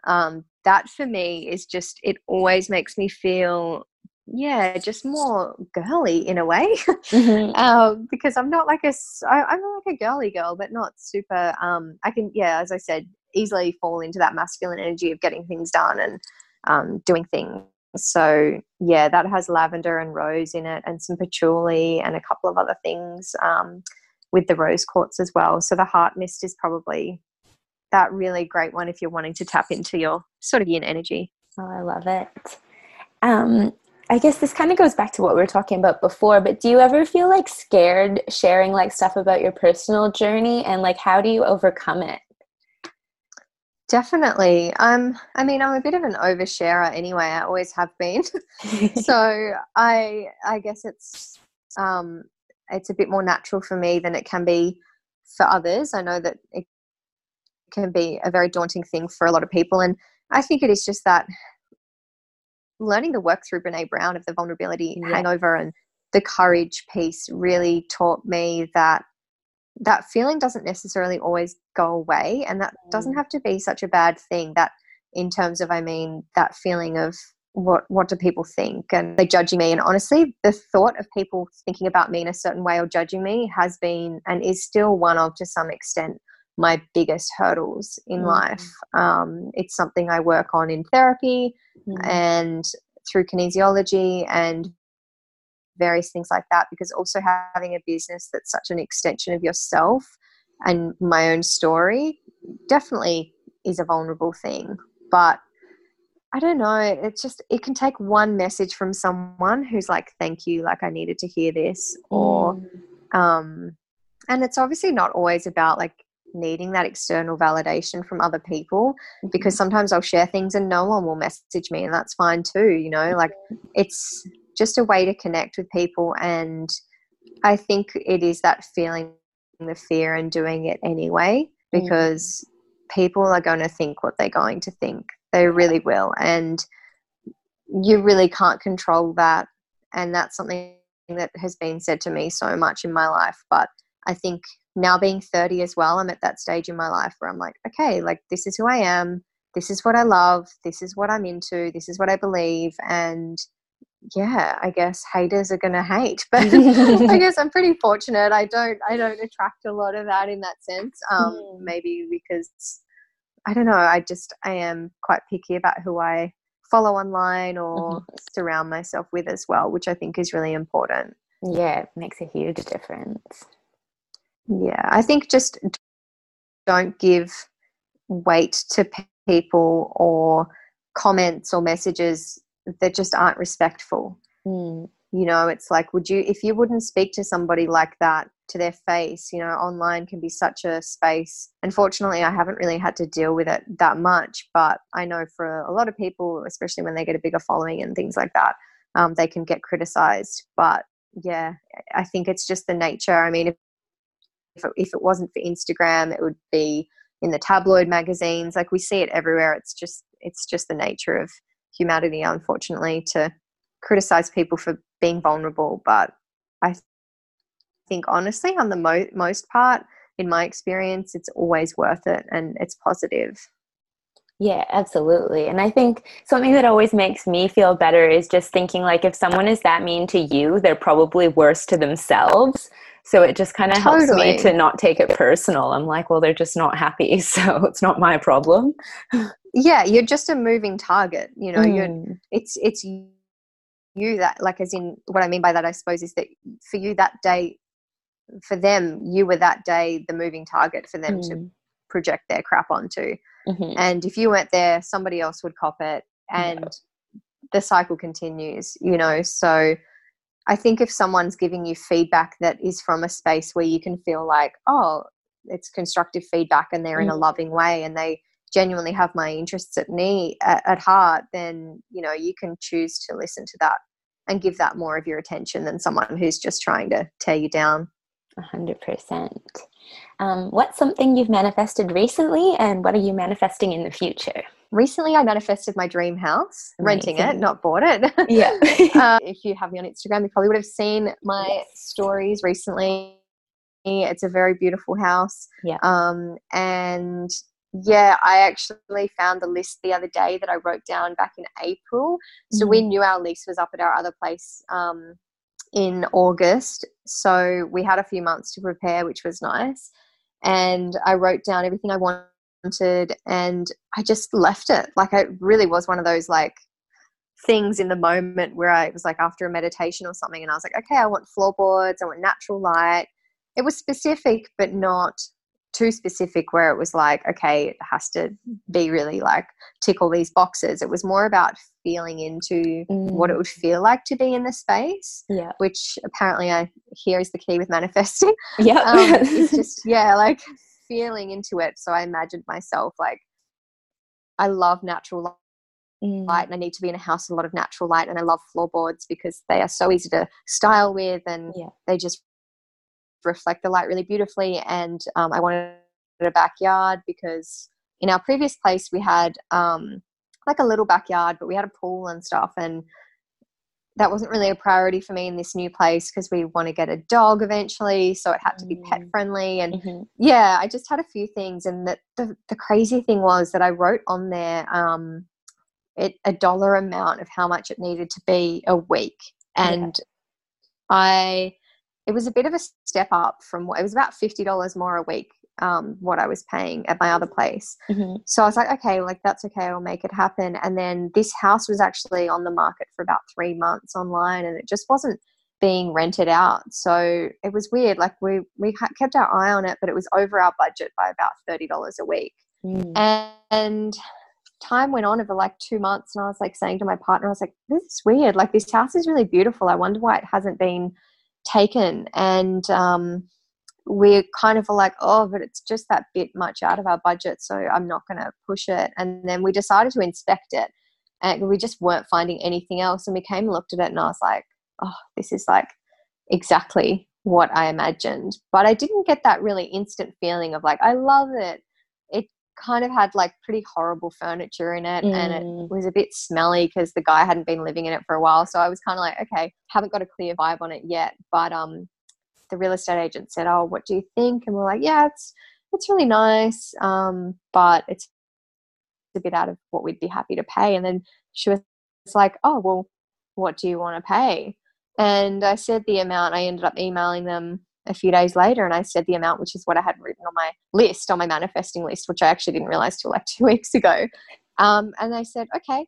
um, that for me is just it always makes me feel yeah just more girly in a way mm-hmm. um, because i'm not like a I, i'm like a girly girl but not super um, i can yeah as i said easily fall into that masculine energy of getting things done and um, doing things. So yeah, that has lavender and rose in it, and some patchouli and a couple of other things um, with the rose quartz as well. So the heart mist is probably that really great one if you're wanting to tap into your sort of yin energy. Oh, I love it. Um, I guess this kind of goes back to what we were talking about before, but do you ever feel like scared sharing like stuff about your personal journey and like how do you overcome it? Definitely. Um, I mean, I'm a bit of an oversharer anyway. I always have been. so I, I guess it's, um, it's a bit more natural for me than it can be for others. I know that it can be a very daunting thing for a lot of people, and I think it is just that learning the work through Brene Brown of the vulnerability yeah. hangover and the courage piece really taught me that that feeling doesn't necessarily always go away and that mm. doesn't have to be such a bad thing that in terms of i mean that feeling of what what do people think and they judging me and honestly the thought of people thinking about me in a certain way or judging me has been and is still one of to some extent my biggest hurdles in mm. life um, it's something i work on in therapy mm. and through kinesiology and various things like that because also having a business that's such an extension of yourself and my own story definitely is a vulnerable thing but i don't know it's just it can take one message from someone who's like thank you like i needed to hear this or mm. um and it's obviously not always about like needing that external validation from other people because mm-hmm. sometimes I'll share things and no one will message me and that's fine too you know like it's just a way to connect with people and I think it is that feeling the fear and doing it anyway mm. because mm. people are going to think what they're going to think they really will and you really can't control that and that's something that has been said to me so much in my life but I think now being 30 as well, I'm at that stage in my life where I'm like, okay, like this is who I am. This is what I love. This is what I'm into. This is what I believe. And yeah, I guess haters are gonna hate, but I guess I'm pretty fortunate. I don't, I don't attract a lot of that in that sense. Um, mm. Maybe because I don't know. I just, I am quite picky about who I follow online or mm-hmm. surround myself with as well, which I think is really important. Yeah, it makes a huge difference. Yeah, I think just don't give weight to people or comments or messages that just aren't respectful. Mm. You know, it's like, would you, if you wouldn't speak to somebody like that to their face, you know, online can be such a space. Unfortunately, I haven't really had to deal with it that much, but I know for a lot of people, especially when they get a bigger following and things like that, um, they can get criticized. But yeah, I think it's just the nature. I mean, if if it, if it wasn't for Instagram, it would be in the tabloid magazines. Like we see it everywhere. It's just it's just the nature of humanity, unfortunately, to criticize people for being vulnerable. But I think honestly, on the mo- most part, in my experience, it's always worth it and it's positive. Yeah, absolutely. And I think something that always makes me feel better is just thinking like if someone is that mean to you, they're probably worse to themselves. So it just kind of totally. helps me to not take it personal. I'm like, well, they're just not happy, so it's not my problem. yeah, you're just a moving target. You know, mm. you're it's it's you that like as in what I mean by that, I suppose, is that for you that day, for them, you were that day the moving target for them mm. to project their crap onto. Mm-hmm. And if you weren't there, somebody else would cop it, and yeah. the cycle continues. You know, so I think if someone's giving you feedback that is from a space where you can feel like, oh, it's constructive feedback and they're mm. in a mm. loving way and they genuinely have my interests at knee at, at, heart, then you know you can choose to listen to that and give that more of your attention than someone who's just trying to tear you down. A hundred percent. Um, what's something you've manifested recently, and what are you manifesting in the future? recently I manifested my dream house, Amazing. renting it, not bought it. Yeah. uh, if you have me on Instagram, you probably would have seen my yes. stories recently. It's a very beautiful house. Yeah. Um, and yeah, I actually found the list the other day that I wrote down back in April. So mm. we knew our lease was up at our other place um, in August. So we had a few months to prepare, which was nice. And I wrote down everything I wanted and I just left it. Like it really was one of those like things in the moment where I was like after a meditation or something and I was like, okay, I want floorboards, I want natural light. It was specific but not too specific where it was like, okay, it has to be really like tick all these boxes. It was more about feeling into mm. what it mm. would feel like to be in the space. Yeah. Which apparently I hear is the key with manifesting. Yeah. um, it's just yeah, like feeling into it. So I imagined myself like I love natural light. Mm. light and I need to be in a house with a lot of natural light and I love floorboards because they are so easy to style with and yeah. they just reflect the light really beautifully. And um, I wanted a backyard because in our previous place we had um, like a little backyard, but we had a pool and stuff. And that wasn't really a priority for me in this new place because we want to get a dog eventually. So it had to be pet mm. friendly. And mm-hmm. yeah, I just had a few things. And the, the, the crazy thing was that I wrote on there um, it, a dollar amount of how much it needed to be a week. And yeah. I it was a bit of a step up from what it was about $50 more a week um, what I was paying at my other place. Mm-hmm. So I was like, okay, like that's okay, I'll make it happen. And then this house was actually on the market for about three months online, and it just wasn't being rented out. So it was weird. Like we we kept our eye on it, but it was over our budget by about thirty dollars a week. Mm. And, and time went on over like two months, and I was like saying to my partner, I was like, this is weird. Like this house is really beautiful. I wonder why it hasn't been taken and um, we're kind of like oh but it's just that bit much out of our budget so i'm not going to push it. And then we decided to inspect it and we just weren't finding anything else and we came and looked at it and i was like oh this is like exactly what i imagined. But i didn't get that really instant feeling of like i love it. It kind of had like pretty horrible furniture in it mm. and it mm. was a bit smelly because the guy hadn't been living in it for a while so i was kind of like okay haven't got a clear vibe on it yet but um the real estate agent said oh what do you think and we're like yeah it's it's really nice um but it's a bit out of what we'd be happy to pay and then she was like oh well what do you want to pay and i said the amount i ended up emailing them a few days later and I said the amount, which is what I had written on my list, on my manifesting list, which I actually didn't realize till like two weeks ago. Um, and they said, okay,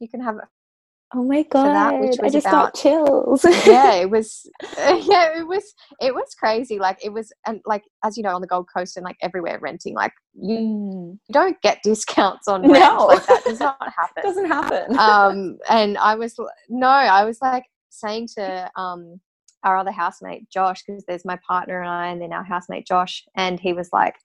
you can have it. Oh my god! That, which I just about, got chills. yeah, it was. Yeah, it was. It was crazy. Like it was, and like as you know, on the Gold Coast and like everywhere, renting. Like you, mm. you don't get discounts on rent. No. Like that does not happen. Doesn't happen. um, and I was no, I was like saying to um our other housemate Josh because there's my partner and I and then our housemate Josh and he was like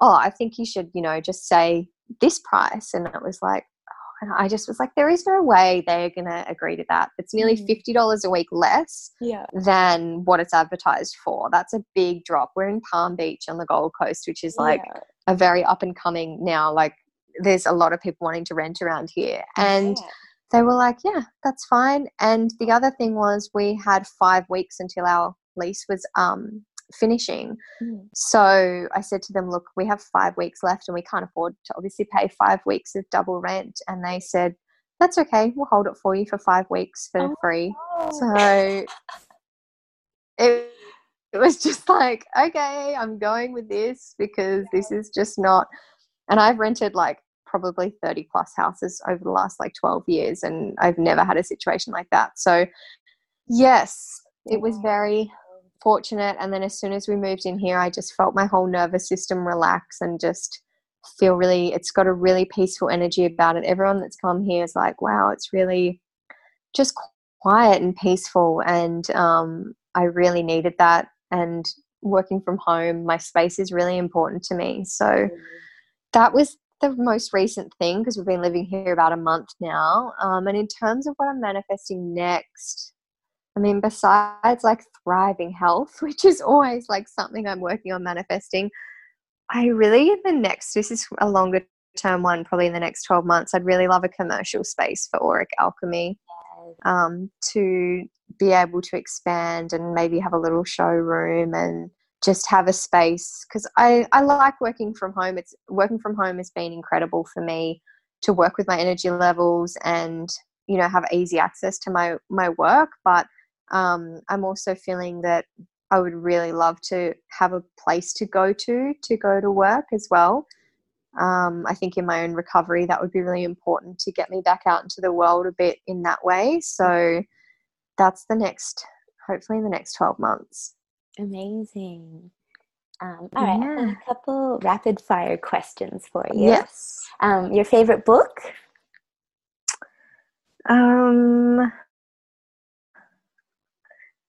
oh I think you should you know just say this price and it was like oh, and I just was like there is no way they're going to agree to that it's nearly mm. $50 a week less yeah. than what it's advertised for that's a big drop we're in Palm Beach on the Gold Coast which is like yeah. a very up and coming now like there's a lot of people wanting to rent around here and yeah they were like, yeah, that's fine. And the other thing was we had five weeks until our lease was um, finishing. Mm. So I said to them, look, we have five weeks left and we can't afford to obviously pay five weeks of double rent. And they said, that's okay. We'll hold it for you for five weeks for oh, free. So it, it was just like, okay, I'm going with this because this is just not. And I've rented like probably 30 plus houses over the last like 12 years and I've never had a situation like that. So yes, it was very fortunate and then as soon as we moved in here I just felt my whole nervous system relax and just feel really it's got a really peaceful energy about it. Everyone that's come here is like, wow, it's really just quiet and peaceful and um, I really needed that and working from home my space is really important to me. So mm. that was the most recent thing because we've been living here about a month now. Um, and in terms of what I'm manifesting next, I mean, besides like thriving health, which is always like something I'm working on manifesting, I really, in the next, this is a longer term one, probably in the next 12 months, I'd really love a commercial space for Auric Alchemy um, to be able to expand and maybe have a little showroom and just have a space because I, I like working from home. It's working from home has been incredible for me to work with my energy levels and you know have easy access to my my work. But um, I'm also feeling that I would really love to have a place to go to to go to work as well. um, I think in my own recovery, that would be really important to get me back out into the world a bit in that way. So that's the next, hopefully, in the next 12 months. Amazing. Um, all right, yeah. a couple rapid fire questions for you. Yes. Um, your favorite book? Um,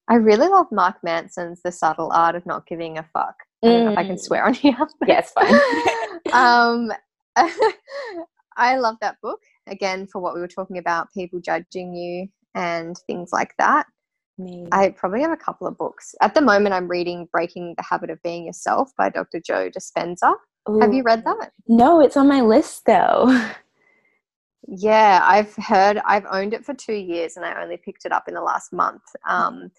I really love Mark Manson's The Subtle Art of Not Giving a Fuck. I don't know if I can mm. swear on here. Yes, fine. um, I love that book again for what we were talking about people judging you and things like that. I probably have a couple of books. At the moment, I'm reading Breaking the Habit of Being Yourself by Dr. Joe Dispenza. Ooh. Have you read that? No, it's on my list though. Yeah, I've heard, I've owned it for two years and I only picked it up in the last month. Um,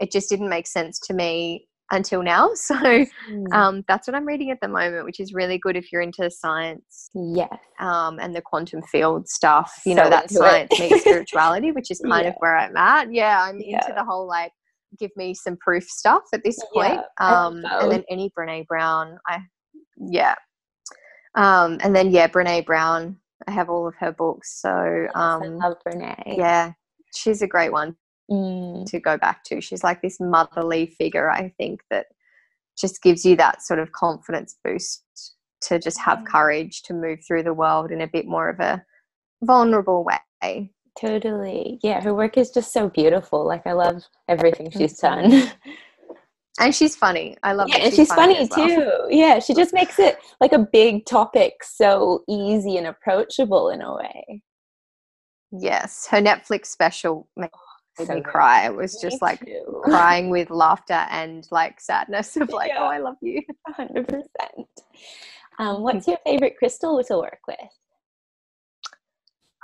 it just didn't make sense to me until now. So mm. um, that's what I'm reading at the moment, which is really good if you're into science. Yes. Um, and the quantum field stuff. You so know, that science meets spirituality, which is kind yeah. of where I'm at. Yeah, I'm yeah. into the whole like give me some proof stuff at this point. Yeah, um, and then any Brene Brown, I yeah. Um, and then yeah, Brene Brown. I have all of her books. So um, I love Brene. Yeah, she's a great one mm. to go back to. She's like this motherly figure, I think, that just gives you that sort of confidence boost to just have mm. courage to move through the world in a bit more of a vulnerable way. Totally. Yeah, her work is just so beautiful. Like I love everything she's mm-hmm. done. and she's funny. I love. Yeah, she's, she's funny, funny well. too. Yeah, she just makes it like a big topic so easy and approachable in a way. Yes, her Netflix special made so me cry. It was just like crying with laughter and like sadness of like, yeah. oh, I love you. 100%. Um, what's your favorite crystal to work with?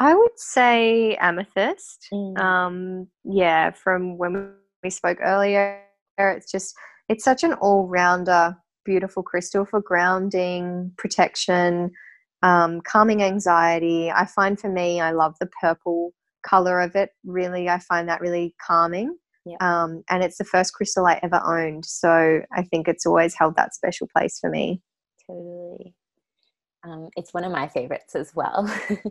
I would say amethyst. Mm. Um, yeah, from when we spoke earlier, it's just, it's such an all rounder, beautiful crystal for grounding, protection, um, calming anxiety. I find for me, I love the purple color of it really i find that really calming. Yeah. um, and it's the first crystal i ever owned so i think it's always held that special place for me. Totally. Um, it's one of my favorites as well.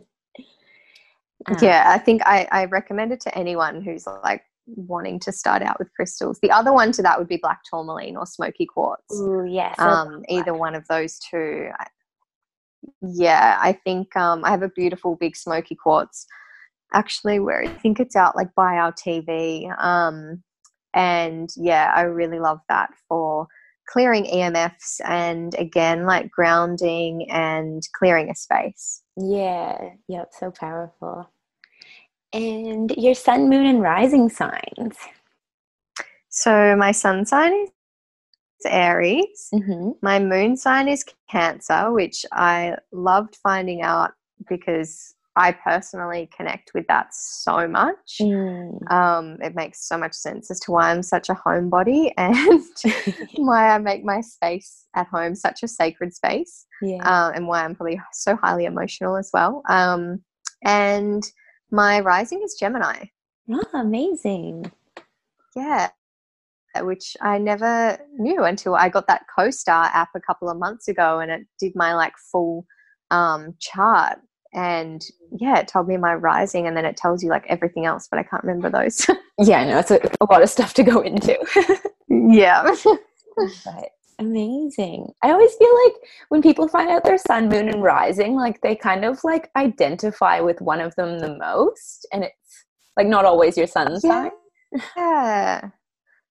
Um, yeah i think I, I recommend it to anyone who's like wanting to start out with crystals. The other one to that would be black tourmaline or smoky quartz. Ooh, yes um, either one of those two yeah i think um, i have a beautiful big smoky quartz actually where I think it's out like by our TV. Um, and yeah, I really love that for clearing EMFs and again, like grounding and clearing a space. Yeah, yep, so powerful. And your sun, moon, and rising signs. So my sun sign is Aries. Mm-hmm. My moon sign is Cancer, which I loved finding out because I personally connect with that so much. Mm. Um, it makes so much sense as to why I'm such a homebody and why I make my space at home such a sacred space. Yeah. Uh, and why I'm probably so highly emotional as well. Um, and my rising is Gemini. Oh, amazing. Yeah. Which I never knew until I got that CoStar app a couple of months ago and it did my like full um, chart and yeah it told me my rising and then it tells you like everything else but i can't remember those. Yeah i know it's a, a, lot of stuff to go into. Yeah. But amazing. I always feel like when people find out their sun moon and rising like they kind of like identify with one of them the most and it's like not always your sun sign. Yeah.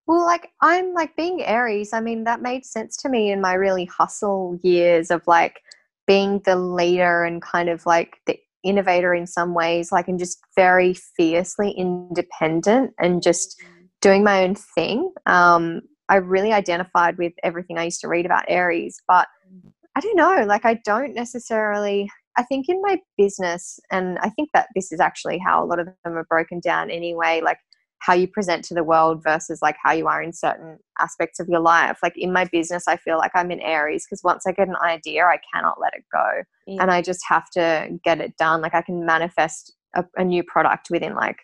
Well like i'm like being aries i mean that made sense to me in my really hustle years of like being the leader and kind of like the innovator in some ways, like and just very fiercely independent and just mm. doing my own thing. Um, I really identified with everything I used to read about Aries, but mm. I don't know, like I don't necessarily I think in my business, and I think that this is actually how a lot of them are broken down anyway, like how you present to the world versus like how you are in certain aspects of your life. Like in my business, I feel like I'm in Aries because once I get an idea, I cannot let it go. Yeah. And I just have to get it done. Like I can manifest a, a, new product within like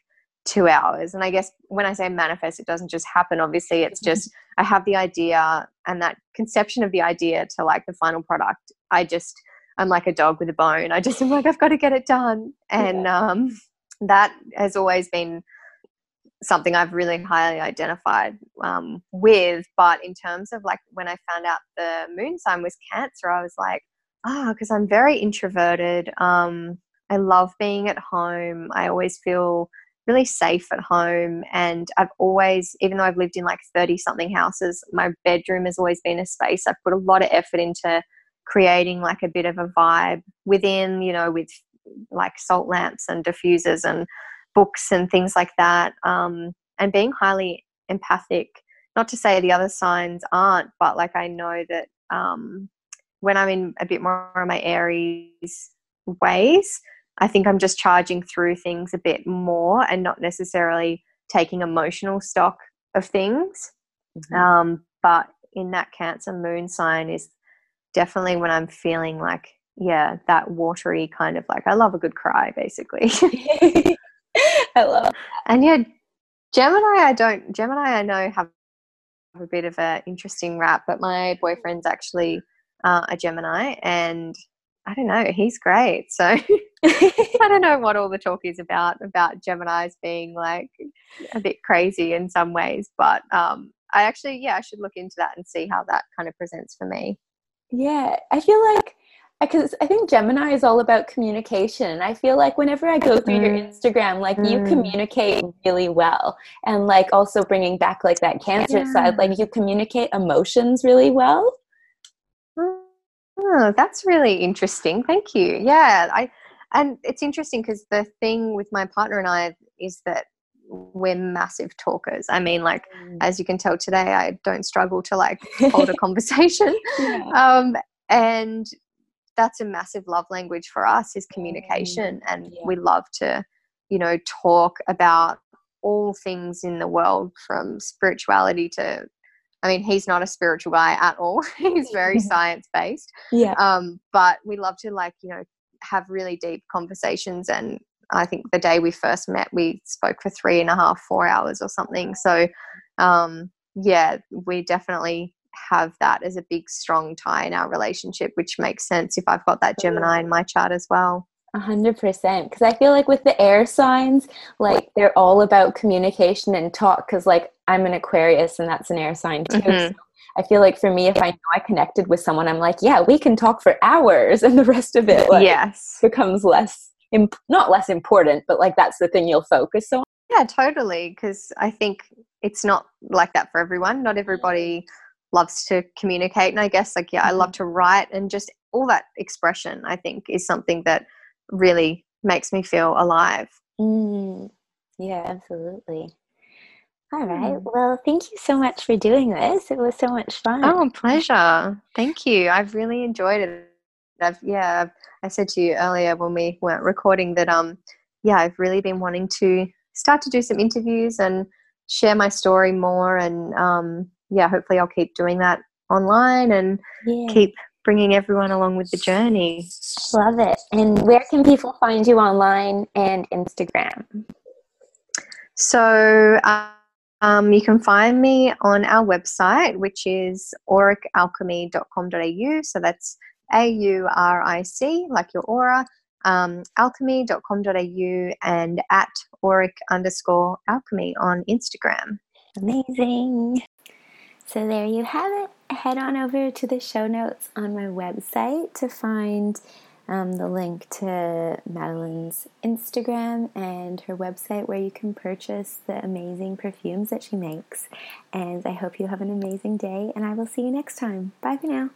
two hours. And I guess when I say manifest, it doesn't just happen. Obviously, it's just I have the idea and that conception of the idea to like the final product. I just I'm like a dog with a bone. I just am like, I've got to get it done. And yeah. um, that has always been something I've really highly identified um, with. But in terms of like when I found out the moon sign was Cancer, I was like, ah, oh, because I'm very introverted. Um, I love being at home. I always feel really safe at home. And I've always, even though I've lived in like 30 something houses, my bedroom has always been a space I've put a lot of effort into creating like a bit of a vibe within, you know, with like salt lamps and diffusers and books and things like that. Um, and being highly empathic. Not to say the other signs aren't, but like I know that um, when I'm in a bit more of my Aries ways, I think I'm just charging through things a bit more and not necessarily taking emotional stock of things. Mm-hmm. Um, but in that Cancer moon sign is definitely when I'm feeling like, yeah, that watery kind of like, I love a good cry, basically. I love. And yeah, Gemini, I don't. Gemini, I know have a bit of an interesting rap, but my boyfriend's actually uh, a Gemini, and I don't know, he's great. So I don't know what all the talk is about about Gemini's being like a bit crazy in some ways, but um, I actually, yeah, I should look into that and see how that kind of presents for me. Yeah, I feel like because I think Gemini is all about communication. I feel like whenever I go through your Instagram, like mm. you communicate really well, and like also bringing back like that Cancer yeah. side, like you communicate emotions really well. Oh, that's really interesting. Thank you. Yeah, I and it's interesting because the thing with my partner and I is that we're massive talkers. I mean, like mm. as you can tell today, I don't struggle to like hold a conversation. yeah. Um, and that's a massive love language for us is communication, mm. and yeah. we love to, you know, talk about all things in the world from spirituality to I mean, he's not a spiritual guy at all. he's very science based. Yeah. Um, but we love to like, you know, have really deep conversations. And I think the day we first met, we spoke for three and a half, four hours or something. So, um, yeah, we definitely have that as a big, strong tie in our relationship, which makes sense if I've got that Gemini in my chart as well. A hundred percent. Because I feel like with the air signs, like they're all about communication and talk. Because like I'm an Aquarius and that's an air sign too. Mm-hmm. So I feel like for me, if I know I connected with someone, I'm like, yeah, we can talk for hours, and the rest of it, like, yes, becomes less, imp- not less important, but like that's the thing you'll focus on. Yeah, totally. Because I think it's not like that for everyone. Not everybody loves to communicate, and I guess like yeah, I love mm-hmm. to write, and just all that expression. I think is something that really makes me feel alive. Mm, yeah, absolutely. All right. Hmm. Well, thank you so much for doing this. It was so much fun. Oh, pleasure. Thank you. I've really enjoyed it. I've yeah, I said to you earlier when we weren't recording that um yeah, I've really been wanting to start to do some interviews and share my story more and um yeah, hopefully I'll keep doing that online and yeah. keep bringing everyone along with the journey. Love it. And where can people find you online and Instagram? So, um, you can find me on our website, which is auricalchemy.com.au. So that's A U R I C, like your aura, um, alchemy.com.au, and at auric underscore alchemy on Instagram. Amazing. So there you have it. Head on over to the show notes on my website to find um, the link to Madeline's Instagram and her website where you can purchase the amazing perfumes that she makes. And I hope you have an amazing day, and I will see you next time. Bye for now.